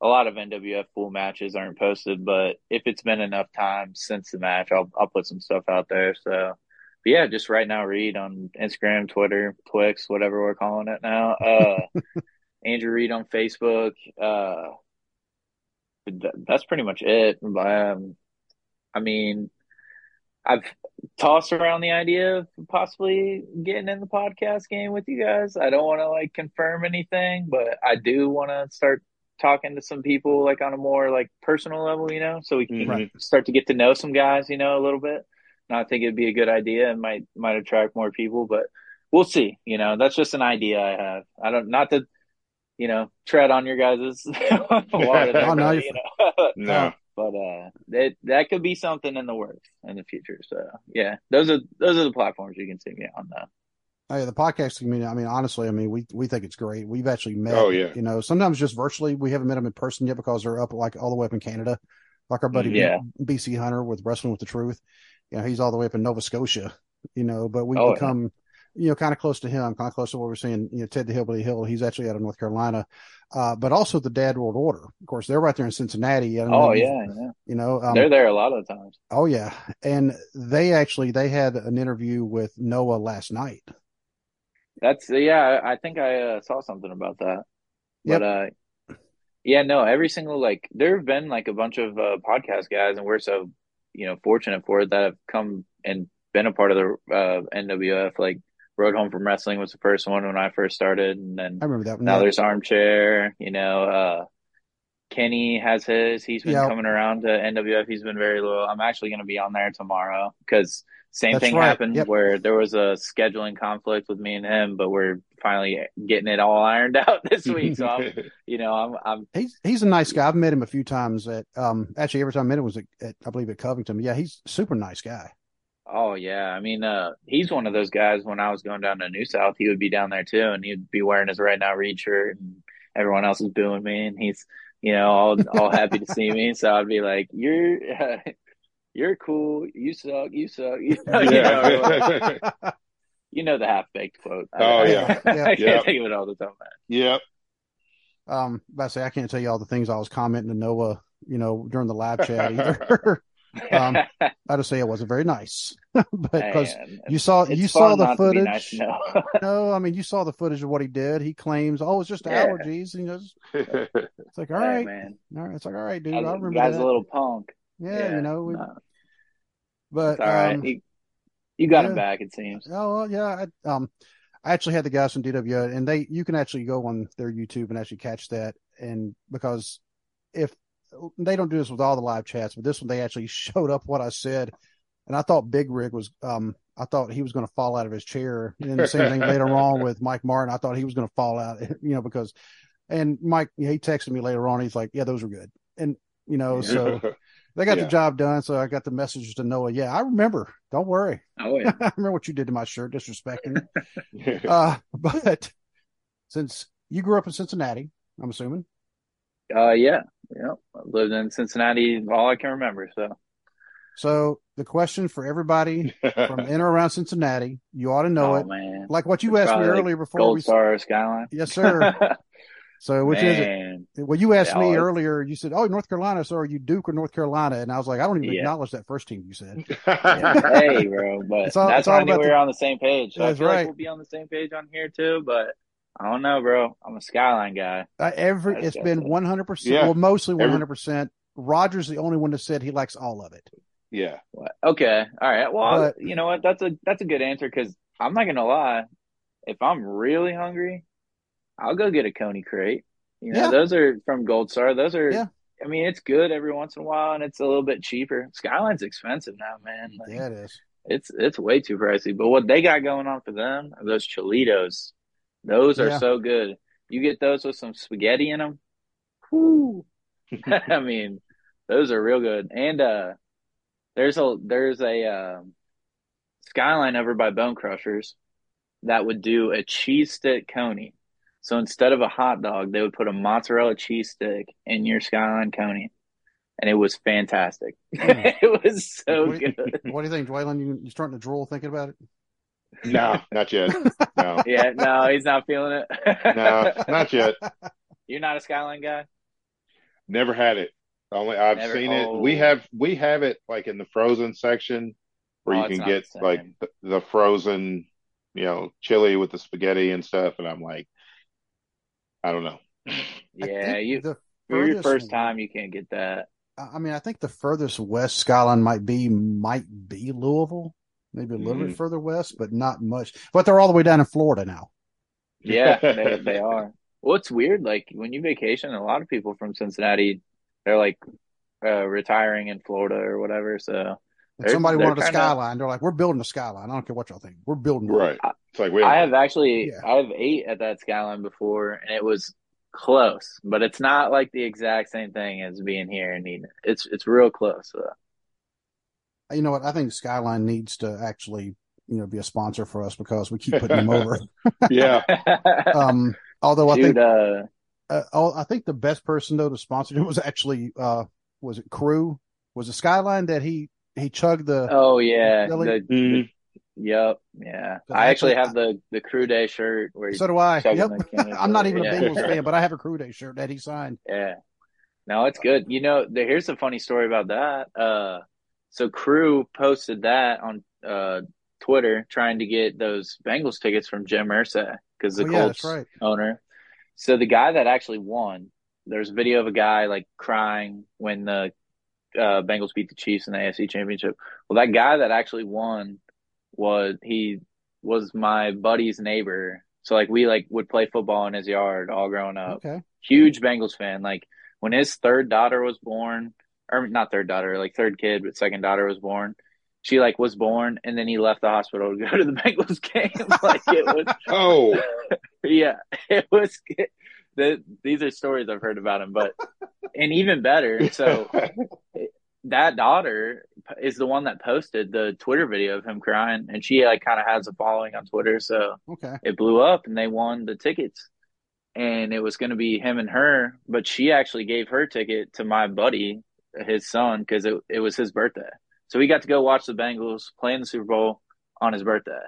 a lot of NWF full matches aren't posted, but if it's been enough time since the match, I'll I'll put some stuff out there. So but yeah, just right now, Reed on Instagram, Twitter, Twix, whatever we're calling it now. Uh, Andrew Reed on Facebook. Uh, th- that's pretty much it. Um, I mean, I've tossed around the idea of possibly getting in the podcast game with you guys. I don't want to like confirm anything, but I do want to start talking to some people like on a more like personal level, you know, so we can Mhm. start to get to know some guys, you know, a little bit. And I think it'd be a good idea and might might attract more people, but we'll see. You know, that's just an idea I have. I don't not to, you know, tread on your guys' water there, Oh, no, but, you're you know. No. but uh that that could be something in the works in the future. So yeah, those are those are the platforms you can see me on though. Oh, yeah, the podcast community. I mean, honestly, I mean, we we think it's great. We've actually met. Oh, yeah. You know, sometimes just virtually. We haven't met them in person yet because they're up like all the way up in Canada. Like our buddy Yeah. B- BC Hunter with Wrestling with the Truth. You know, he's all the way up in Nova Scotia. You know, but we've Oh, yeah. become, you know, kind of close to him, kind of close to what we're seeing. You know, Ted the Hillbilly Hill. He's actually out of North Carolina, uh, but also the Dad World Order. Of course, they're right there in Cincinnati. Oh if you- yeah, yeah. You know, um, They're there a lot of the times. oh yeah, and they actually they had an interview with Noah last night. That's yeah. I think I uh, saw something about that. But uh, Yeah, no, every single like there have been like a bunch of uh, podcast guys, and we're so you know fortunate for it that have come and been a part of the uh, NWF. Like Road Home from Wrestling was the first one when I first started, and then I remember that one. now yeah. there's Armchair. You know, uh, Kenny has his. He's been Yeah. coming around to NWF. He's been very loyal. I'm actually going to be on there tomorrow because same That's thing right. happened Yep. where there was a scheduling conflict with me and him, but we're finally getting it all ironed out this week. So I'm, you know, I'm, I'm He's he's a nice guy. I've met him a few times at um actually every time I met him was at, at I believe at Covington. Yeah, he's super nice guy. Oh yeah, I mean, uh, he's one of those guys. When I was going down to New South, he would be down there too, and he'd be wearing his right now Reed shirt, and everyone else is booing me, and he's, you know, all all happy to see me. So I'd be like, "You're, you're cool. You suck. You suck." You know, you know, yeah. You know the half baked quote. Oh, I- yeah. I, Yeah. can't Yeah. think of it all the time. yep. Um, but I say I can't tell you all the things I was commenting to Noah, you know, during the live chat either. Um, I just say it wasn't very nice, but because you saw you saw the not to be footage. nice to know. No, I mean you saw the footage of what he did. He claims, oh, it's just Yeah. allergies. And he goes, it's like, all Hey, right, man, all right. It's like, all right, dude, Guy's- I remember guy's that. a little punk. yeah, you know, we, no, but it's all right. um, you, got him back. It seems. Oh yeah. I, um, I actually had the guys from DW, and they you can actually go on their YouTube and actually catch that. And because if they don't do this with all the live chats, but this one they actually showed up what I said, and I thought Big Rig was um I thought he was going to fall out of his chair. And then the same thing later on with Mike Martin. I thought he was going to fall out, you know, because and Mike he texted me later on. He's like, yeah, those were good, and you know, so they got Yeah. the job done. So I got the messages to Noah. Yeah, I remember. Don't worry. Oh yeah. I remember what you did to my shirt, disrespecting. uh, but since you grew up in Cincinnati, I'm assuming. Uh, yeah, yeah. I lived in Cincinnati all I can remember. So So the question for everybody from in or around Cincinnati, you ought to know oh it. man, Like what you It's asked me earlier before Gold we. Star Skyline. Yes, sir. So which is it? Well, you asked me earlier. You said, "Oh, North Carolina." So are you Duke or North Carolina? And I was like, I don't even Yeah. acknowledge that first team you said. hey, bro, but It's all- that's it's all I knew about we the- were on the same page. So I That's feel right. like we'll be on the same page on here too. But I don't know, bro. I'm a Skyline guy. Uh, every That's it's just been it. 100. percent Yeah. Well, mostly 100. percent Roger's the only one that said he likes all of it. yeah. What? Okay, all right. Well, But- you know what? That's a that's a good answer because I'm not gonna lie. If I'm really hungry, I'll go get a Coney crate. You know, Yeah. those are from Gold Star. Those are. Yeah. I mean, it's good every once in a while, and it's a little bit cheaper. Skyline's expensive now, man. Like, Yeah, it is. It's it's way too pricey. But what they got going on for them are those Chilitos. Those are Yeah. so good. You get those with some spaghetti in them. Whoo! I mean, those are real good. And uh, there's a there's a um, Skyline over by Bone Crushers that would do a cheese stick coney. So instead of a hot dog, they would put a mozzarella cheese stick in your Skyline coney, and it was fantastic. Hmm. it was so What do you- good. What do you think, Dwaylen? You you starting to drool thinking about it? No, not yet. No, Yeah, no, he's not feeling it. no, not yet. You're not a Skyline guy. Never had it. Only I've Never- seen it. oh. We have we have it like in the frozen section where Oh, you can get the like the, the frozen, you know, chili with the spaghetti and stuff. And I'm like, I don't know. Yeah, you the for your first time, you can't get that. I mean, I think the furthest west Skyline might be might be Louisville, maybe a little Mhm. bit further west, but not much. But they're all the way down in Florida now. Yeah, they they are. Well, it's weird. Like when you vacation, a lot of people from Cincinnati, they're like uh, retiring in Florida or whatever. So And somebody they're wanted a kinda- Skyline. They're like, "We're building a Skyline." I don't care what y'all think. We're building one. Right. It's like we I have actually Yeah. I have ate at that Skyline before, and it was close, but it's not like the exact same thing as being here and eating it. It's it's real close. So. You know what? I think Skyline needs to actually, you know, be a sponsor for us because we keep putting them over. yeah. Um, although I think, uh, uh, oh, I think the best person though to sponsor it was actually, uh, was it Crew? Was it Skyline that he he chugged the? oh yeah, Really? the, Mhm. yep, yeah. I actually actually- have the the crew day shirt where so do I. Yep. the can of I'm not Miller, even a. Bengals fan, but I have a Crew Day shirt that he signed. Yeah. No, it's good. You know, the, here's a funny story about that. Uh, so Crew posted that on uh Twitter trying to get those Bengals tickets from Jim Irsay because the oh yeah, Colts that's right. owner. So the guy that actually won there's a video of a guy like crying when the uh, Bengals beat the Chiefs in the AFC Championship. Well, that guy that actually won was he was my buddy's neighbor. So like we like would play football in his yard all growing up. Okay. Huge Bengals fan. Like when his third daughter was born, or not third daughter, like third kid, but second daughter was born. She like was born, and then he left the hospital to go to the Bengals game. like it was. Oh, yeah, it was. The, these are stories I've heard about him, but and even better. So that daughter is the one that posted the Twitter video of him crying, and she like kind of has a following on Twitter, so Okay. it blew up, and they won the tickets. And it was going to be him and her, but she actually gave her ticket to my buddy, his son, because it it was his birthday. So we got to go watch the Bengals play in the Super Bowl on his birthday,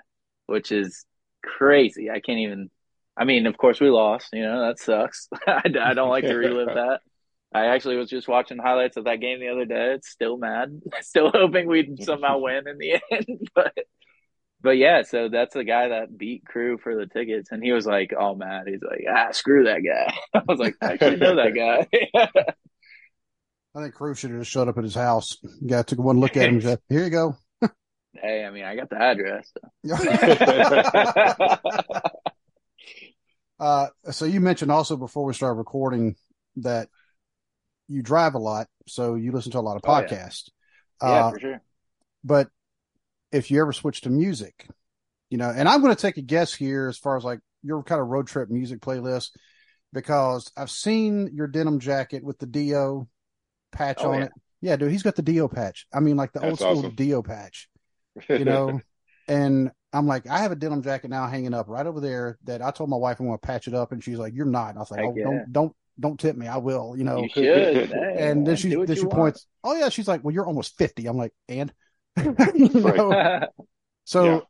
which is crazy. I can't even. I mean, of course we lost. You know that sucks. I, I don't like to relive that. I actually was just watching highlights of that game the other day. It's still mad. Still hoping we'd somehow win in the end. But but yeah, so that's the guy that beat Crew for the tickets, and he was like all mad. He's like, ah, screw that guy. I was like, I actually know that guy. I think Crew should have just showed up at his house. Guy took one look at him and said, Here you go. hey, I mean, I got the address. Uh, so you mentioned also before we started recording that you drive a lot, so you listen to a lot of Oh, yeah. podcasts. yeah, Uh, for sure. but if you ever switch to music, you know, and I'm going to take a guess here as far as like your kind of road trip music playlist, because I've seen your denim jacket with the Dio patch Oh, on yeah. it. Yeah, dude, he's got the Dio patch. I mean, like the old school awesome. Dio patch, you know. and I'm like, I have a denim jacket now hanging up right over there that I told my wife I'm going to patch it up, and she's like, "You're not." And I was like, "Oh, don't, don't, don't tip me. I will." You know. You should. And then she, then she want. points. Oh yeah, she's like, "Well, you're almost 50." I'm like, "And." you know? So, Yeah.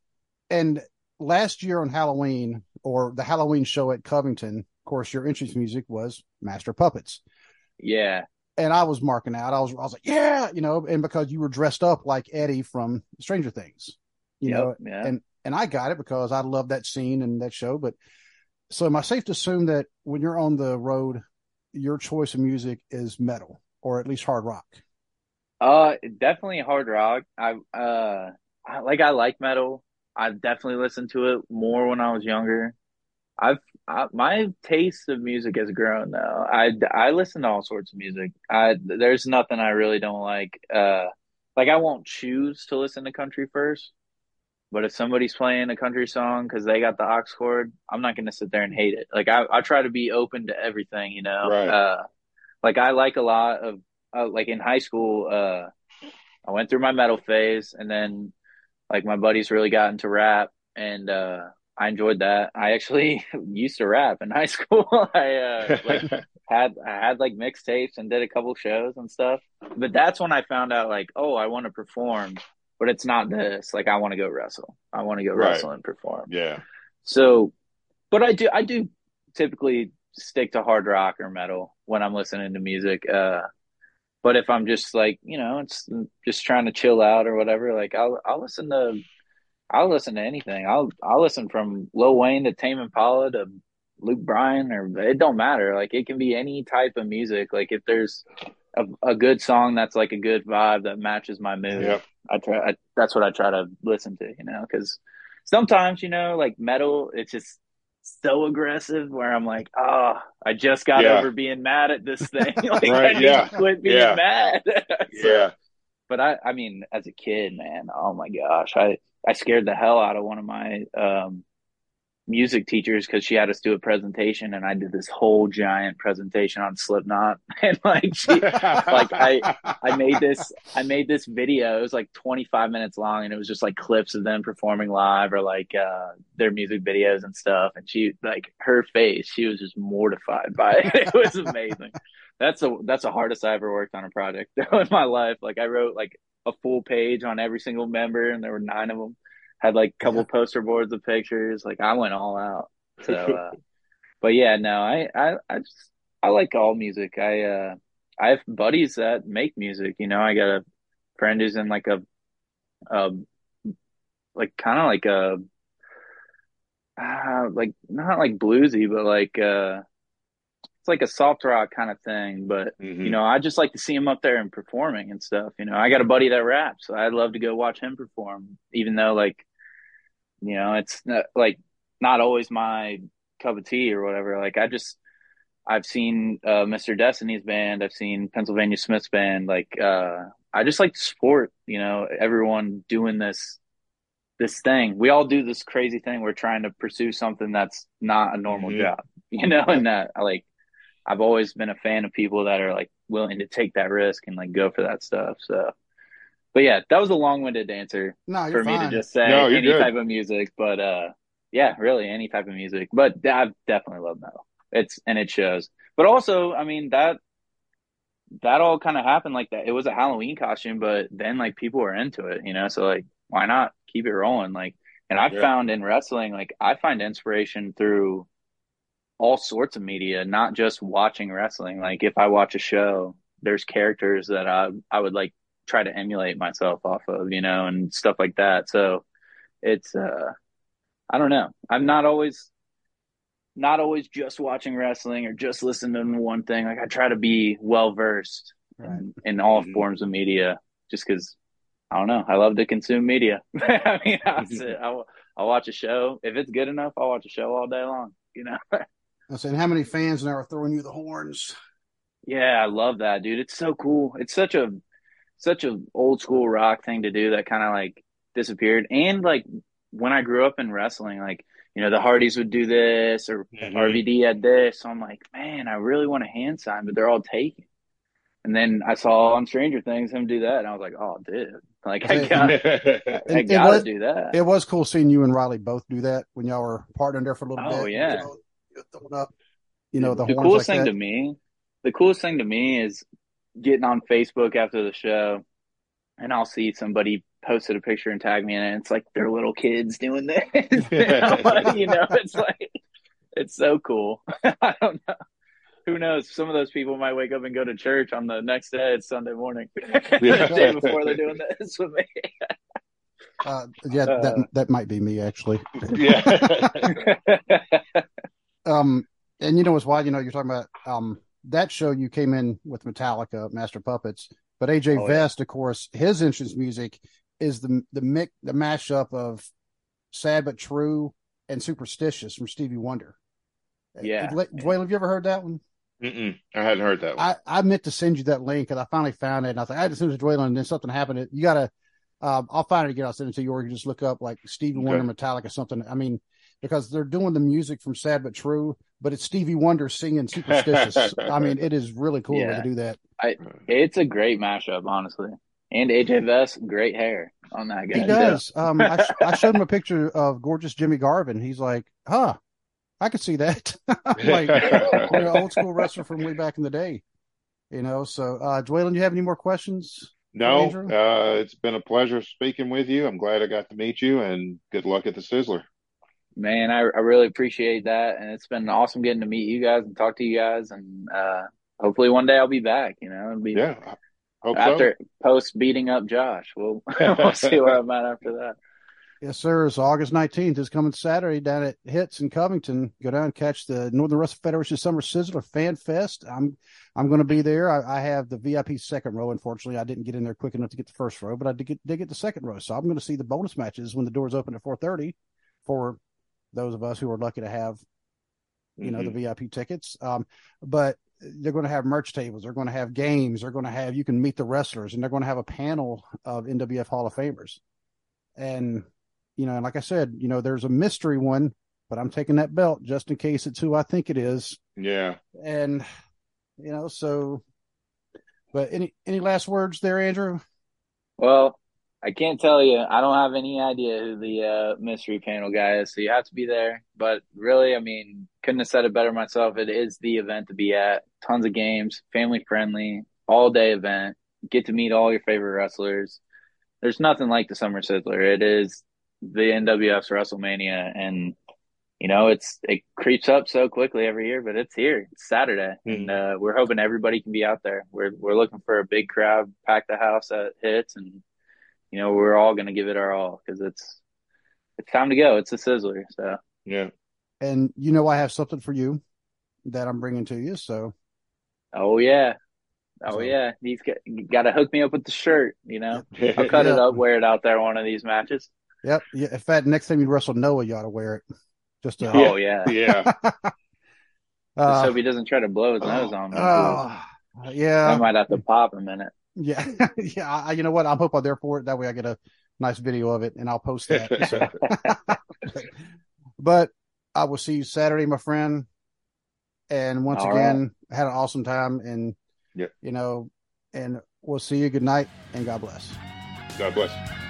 and last year on Halloween or the Halloween show at Covington, of course, your entrance music was Master Puppets. yeah, And I was marking out. I was, I was like, yeah, you know, and because you were dressed up like Eddie from Stranger Things, you Yep, know, yeah. and, and I got it because I love that scene and that show. But so am I safe to assume that when you're on the road, your choice of music is metal or at least hard rock? Uh, definitely hard rock. I uh, I, like I like metal. I've definitely listened to it more when I was younger. I've I, my taste of music has grown though. I I listen to all sorts of music. I there's nothing I really don't like. Uh, like I won't choose to listen to country first, but if somebody's playing a country song because they got the aux cord, I'm not gonna sit there and hate it. Like I I try to be open to everything, you know. Right. Uh, like I like a lot of uh, like in high school. Uh, I went through my metal phase, and then like my buddies really got into rap, and uh, I enjoyed that. I actually used to rap in high school. I uh, like had I had like mixtapes and did a couple shows and stuff. But that's when I found out like, oh, I want to perform, but it's not this. Like I want to go wrestle. I want to go Right. wrestle and perform. yeah. So, but I do I do typically stick to hard rock or metal when I'm listening to music. Uh, but if I'm just like you know, it's just trying to chill out or whatever, like I'll I'll listen to I'll listen to anything. I'll I'll listen from Lil Wayne to Tame Impala to Luke Bryan or it don't matter. Like it can be any type of music. Like if there's a, a good song that's like a good vibe that matches my mood. Yep. I try. I, that's what I try to listen to. You know, because sometimes you know, like metal, it's just so aggressive where I'm like, oh, I just got Yeah. over being mad at this thing. like, Right, I need yeah. to quit being Yeah. mad. So- Yeah. but I, I mean, as a kid, man, oh my gosh, I, I scared the hell out of one of my um, music teachers because she had us do a presentation, and I did this whole giant presentation on Slipknot, and like she, like I, I made this, I made this video. It was like 25 minutes long, and it was just like clips of them performing live or like uh, their music videos and stuff. And she, like, her face, she was just mortified by it. It was amazing. That's the that's the hardest I ever worked on a project in my life. Like I wrote like a full page on every single member, and there were nine of them. Had like a couple Yeah. poster boards of pictures. Like I went all out. So, uh, but yeah, no, I, I, I just I like all music. I uh, I have buddies that make music. You know, I got a friend who's in like a, um, like kind of like a, uh, like not like bluesy, but like uh, it's like a soft rock kind of thing. But Mhm. you know, I just like to see him up there and performing and stuff. You know, I got a buddy that raps, so I'd love to go watch him perform, even though like, you know, it's not, like not always my cup of tea or whatever. Like I just I've seen uh, Mr. Destiny's band, I've seen Pennsylvania Smith's band. Like uh, I just like to support, you know, everyone doing this this thing. We all do this crazy thing. We're trying to pursue something that's not a normal Mhm. job, you know, and that like I've always been a fan of people that are like willing to take that risk and like go for that stuff. So, but yeah, that was a long-winded answer No, you're for me to just say No, any good. type of music, but uh, yeah, really any type of music. But I've definitely love metal. It's and it shows. But also, I mean that that all kind of happened like that. It was a Halloween costume, but then like people were into it, you know. So like, why not keep it rolling? Like, and I've Yeah. found in wrestling, like I find inspiration through all sorts of media, not just watching wrestling. Like if I watch a show, there's characters that I I would like try to emulate myself off of, you know, and stuff like that. So it's uh I don't know. I'm not always not always just watching wrestling or just listening to one thing. Like I try to be well versed Right. in, in all Mhm. forms of media just because I don't know. I love to consume media. I mean, I'll, sit, I'll, I'll watch a show. If it's good enough, I'll watch a show all day long, you know? I'm saying, how many fans now are throwing you the horns? Yeah, I love that, dude. It's so cool. It's such a such a old school rock thing to do that kind of like disappeared. And like when I grew up in wrestling, like you know the Hardys would do this or Mhm. RVD had this. So I'm like, man, I really want a hand sign, but they're all taken. And then I saw on Stranger Things him do that, and I was like, oh, dude, like I Okay. got I And it gotta was- do that. It was cool seeing you and Riley both do that when y'all were partnering there for a little Oh, bit. Oh yeah. You know, throwing up, you know, the, the horns coolest like thing that. to me the coolest thing to me is getting on facebook after the show and i'll see somebody posted a picture and tag me in it and it's like they're little kids doing this you know it's like it's so cool i don't know who knows some of those people might wake up and go to church on the next day it's sunday morning Yeah. the day before they're doing this with me Uh, yeah, that Uh, that might be me actually. yeah. Um, and you know what's wild? You know, you're talking about um that show you came in with Metallica, Master Puppets, but AJ Oh, yeah. Vest, of course, his entrance music is the the mix the mashup of Sad but True and Superstitious from Stevie Wonder. Yeah. Uh, Dwayne, have you ever heard that one? Mm-mm. I hadn't heard that one. I, I meant to send you that link and I finally found it. And I thought I had to send it to Dwayne and then something happened. You got to, um, I'll find it again. I'll send it to you or you can just look up like Stevie Okay. Wonder Metallica something. I mean, because they're doing the music from Sad But True, but it's Stevie Wonder singing Superstitious. I mean, it is really cool Yeah. to do that. it's a great mashup honestly and aj vest great hair on that guy He does. Um, I, sh- I showed him a picture of gorgeous Jimmy Garvin. He's like, huh, I could see that. Like, an old school wrestler from way back in the day, you know? So, uh, Dwaylen, you have any more questions? no, uh, it's been a pleasure speaking with you. I'm glad I got to meet you, and good luck at the Sizzler. Man, I, I really appreciate that. And it's been awesome getting to meet you guys and talk to you guys. And uh, hopefully one day I'll be back, you know, and be Yeah, I hope after post beating up Josh. We'll, we'll see where I'm at after that. Yes, sir. It's August 19th. It's coming Saturday down at Hits in Covington. Go down and catch the Northern Wrestling Federation Summer Sizzler Fan Fest. I'm I'm going to be there. I, I have the VIP second row. Unfortunately, I didn't get in there quick enough to get the first row, but I did get, did get the second row. So I'm going to see the bonus matches when the doors open at 4:30 for those of us who are lucky to have you know, Mhm. the VIP tickets. Um, but they're going to have merch tables. They're going to have games. They're going to have, you can meet the wrestlers and they're going to have a panel of NWF Hall of Famers. And, you know, and like I said, you know, there's a mystery one, but I'm taking that belt just in case it's who I think it is. yeah. And, you know, so, but any, any last words there, Andrew? Well, I can't tell you. I don't have any idea who the uh, mystery panel guy is, so you have to be there. But really, I mean, couldn't have said it better myself. It is the event to be at. Tons of games, family friendly, all day event. Get to meet all your favorite wrestlers. There's nothing like the Summer Sizzler. It is the NWF's WrestleMania, and you know it's it creeps up so quickly every year, but it's here. It's Saturday, and uh, we're hoping everybody can be out there. We're we're looking for a big crowd, pack the house at hits, and you know we're all going to give it our all because it's it's time to go. It's a sizzler. So Yeah. And you know, I have something for you. that I'm bringing to you. So, oh yeah, oh So- yeah, he's got, got to hook me up with the shirt. You know, I'll cut it up, wear it out there one of these matches. yep. Yeah. In fact, next time you wrestle Noah, you ought to wear it. Just to, Yeah. Oh yeah, yeah. just uh, hope he doesn't try to blow his nose on me. oh, I might have to pop him in it. Yeah, yeah. I, you know what? I hope I'm there for it. That way, I get a nice video of it, and I'll post that. But I will see you Saturday, my friend. And once All again, I had an awesome time, and Yep. you know, and we'll see you. Good night, and God bless. God bless.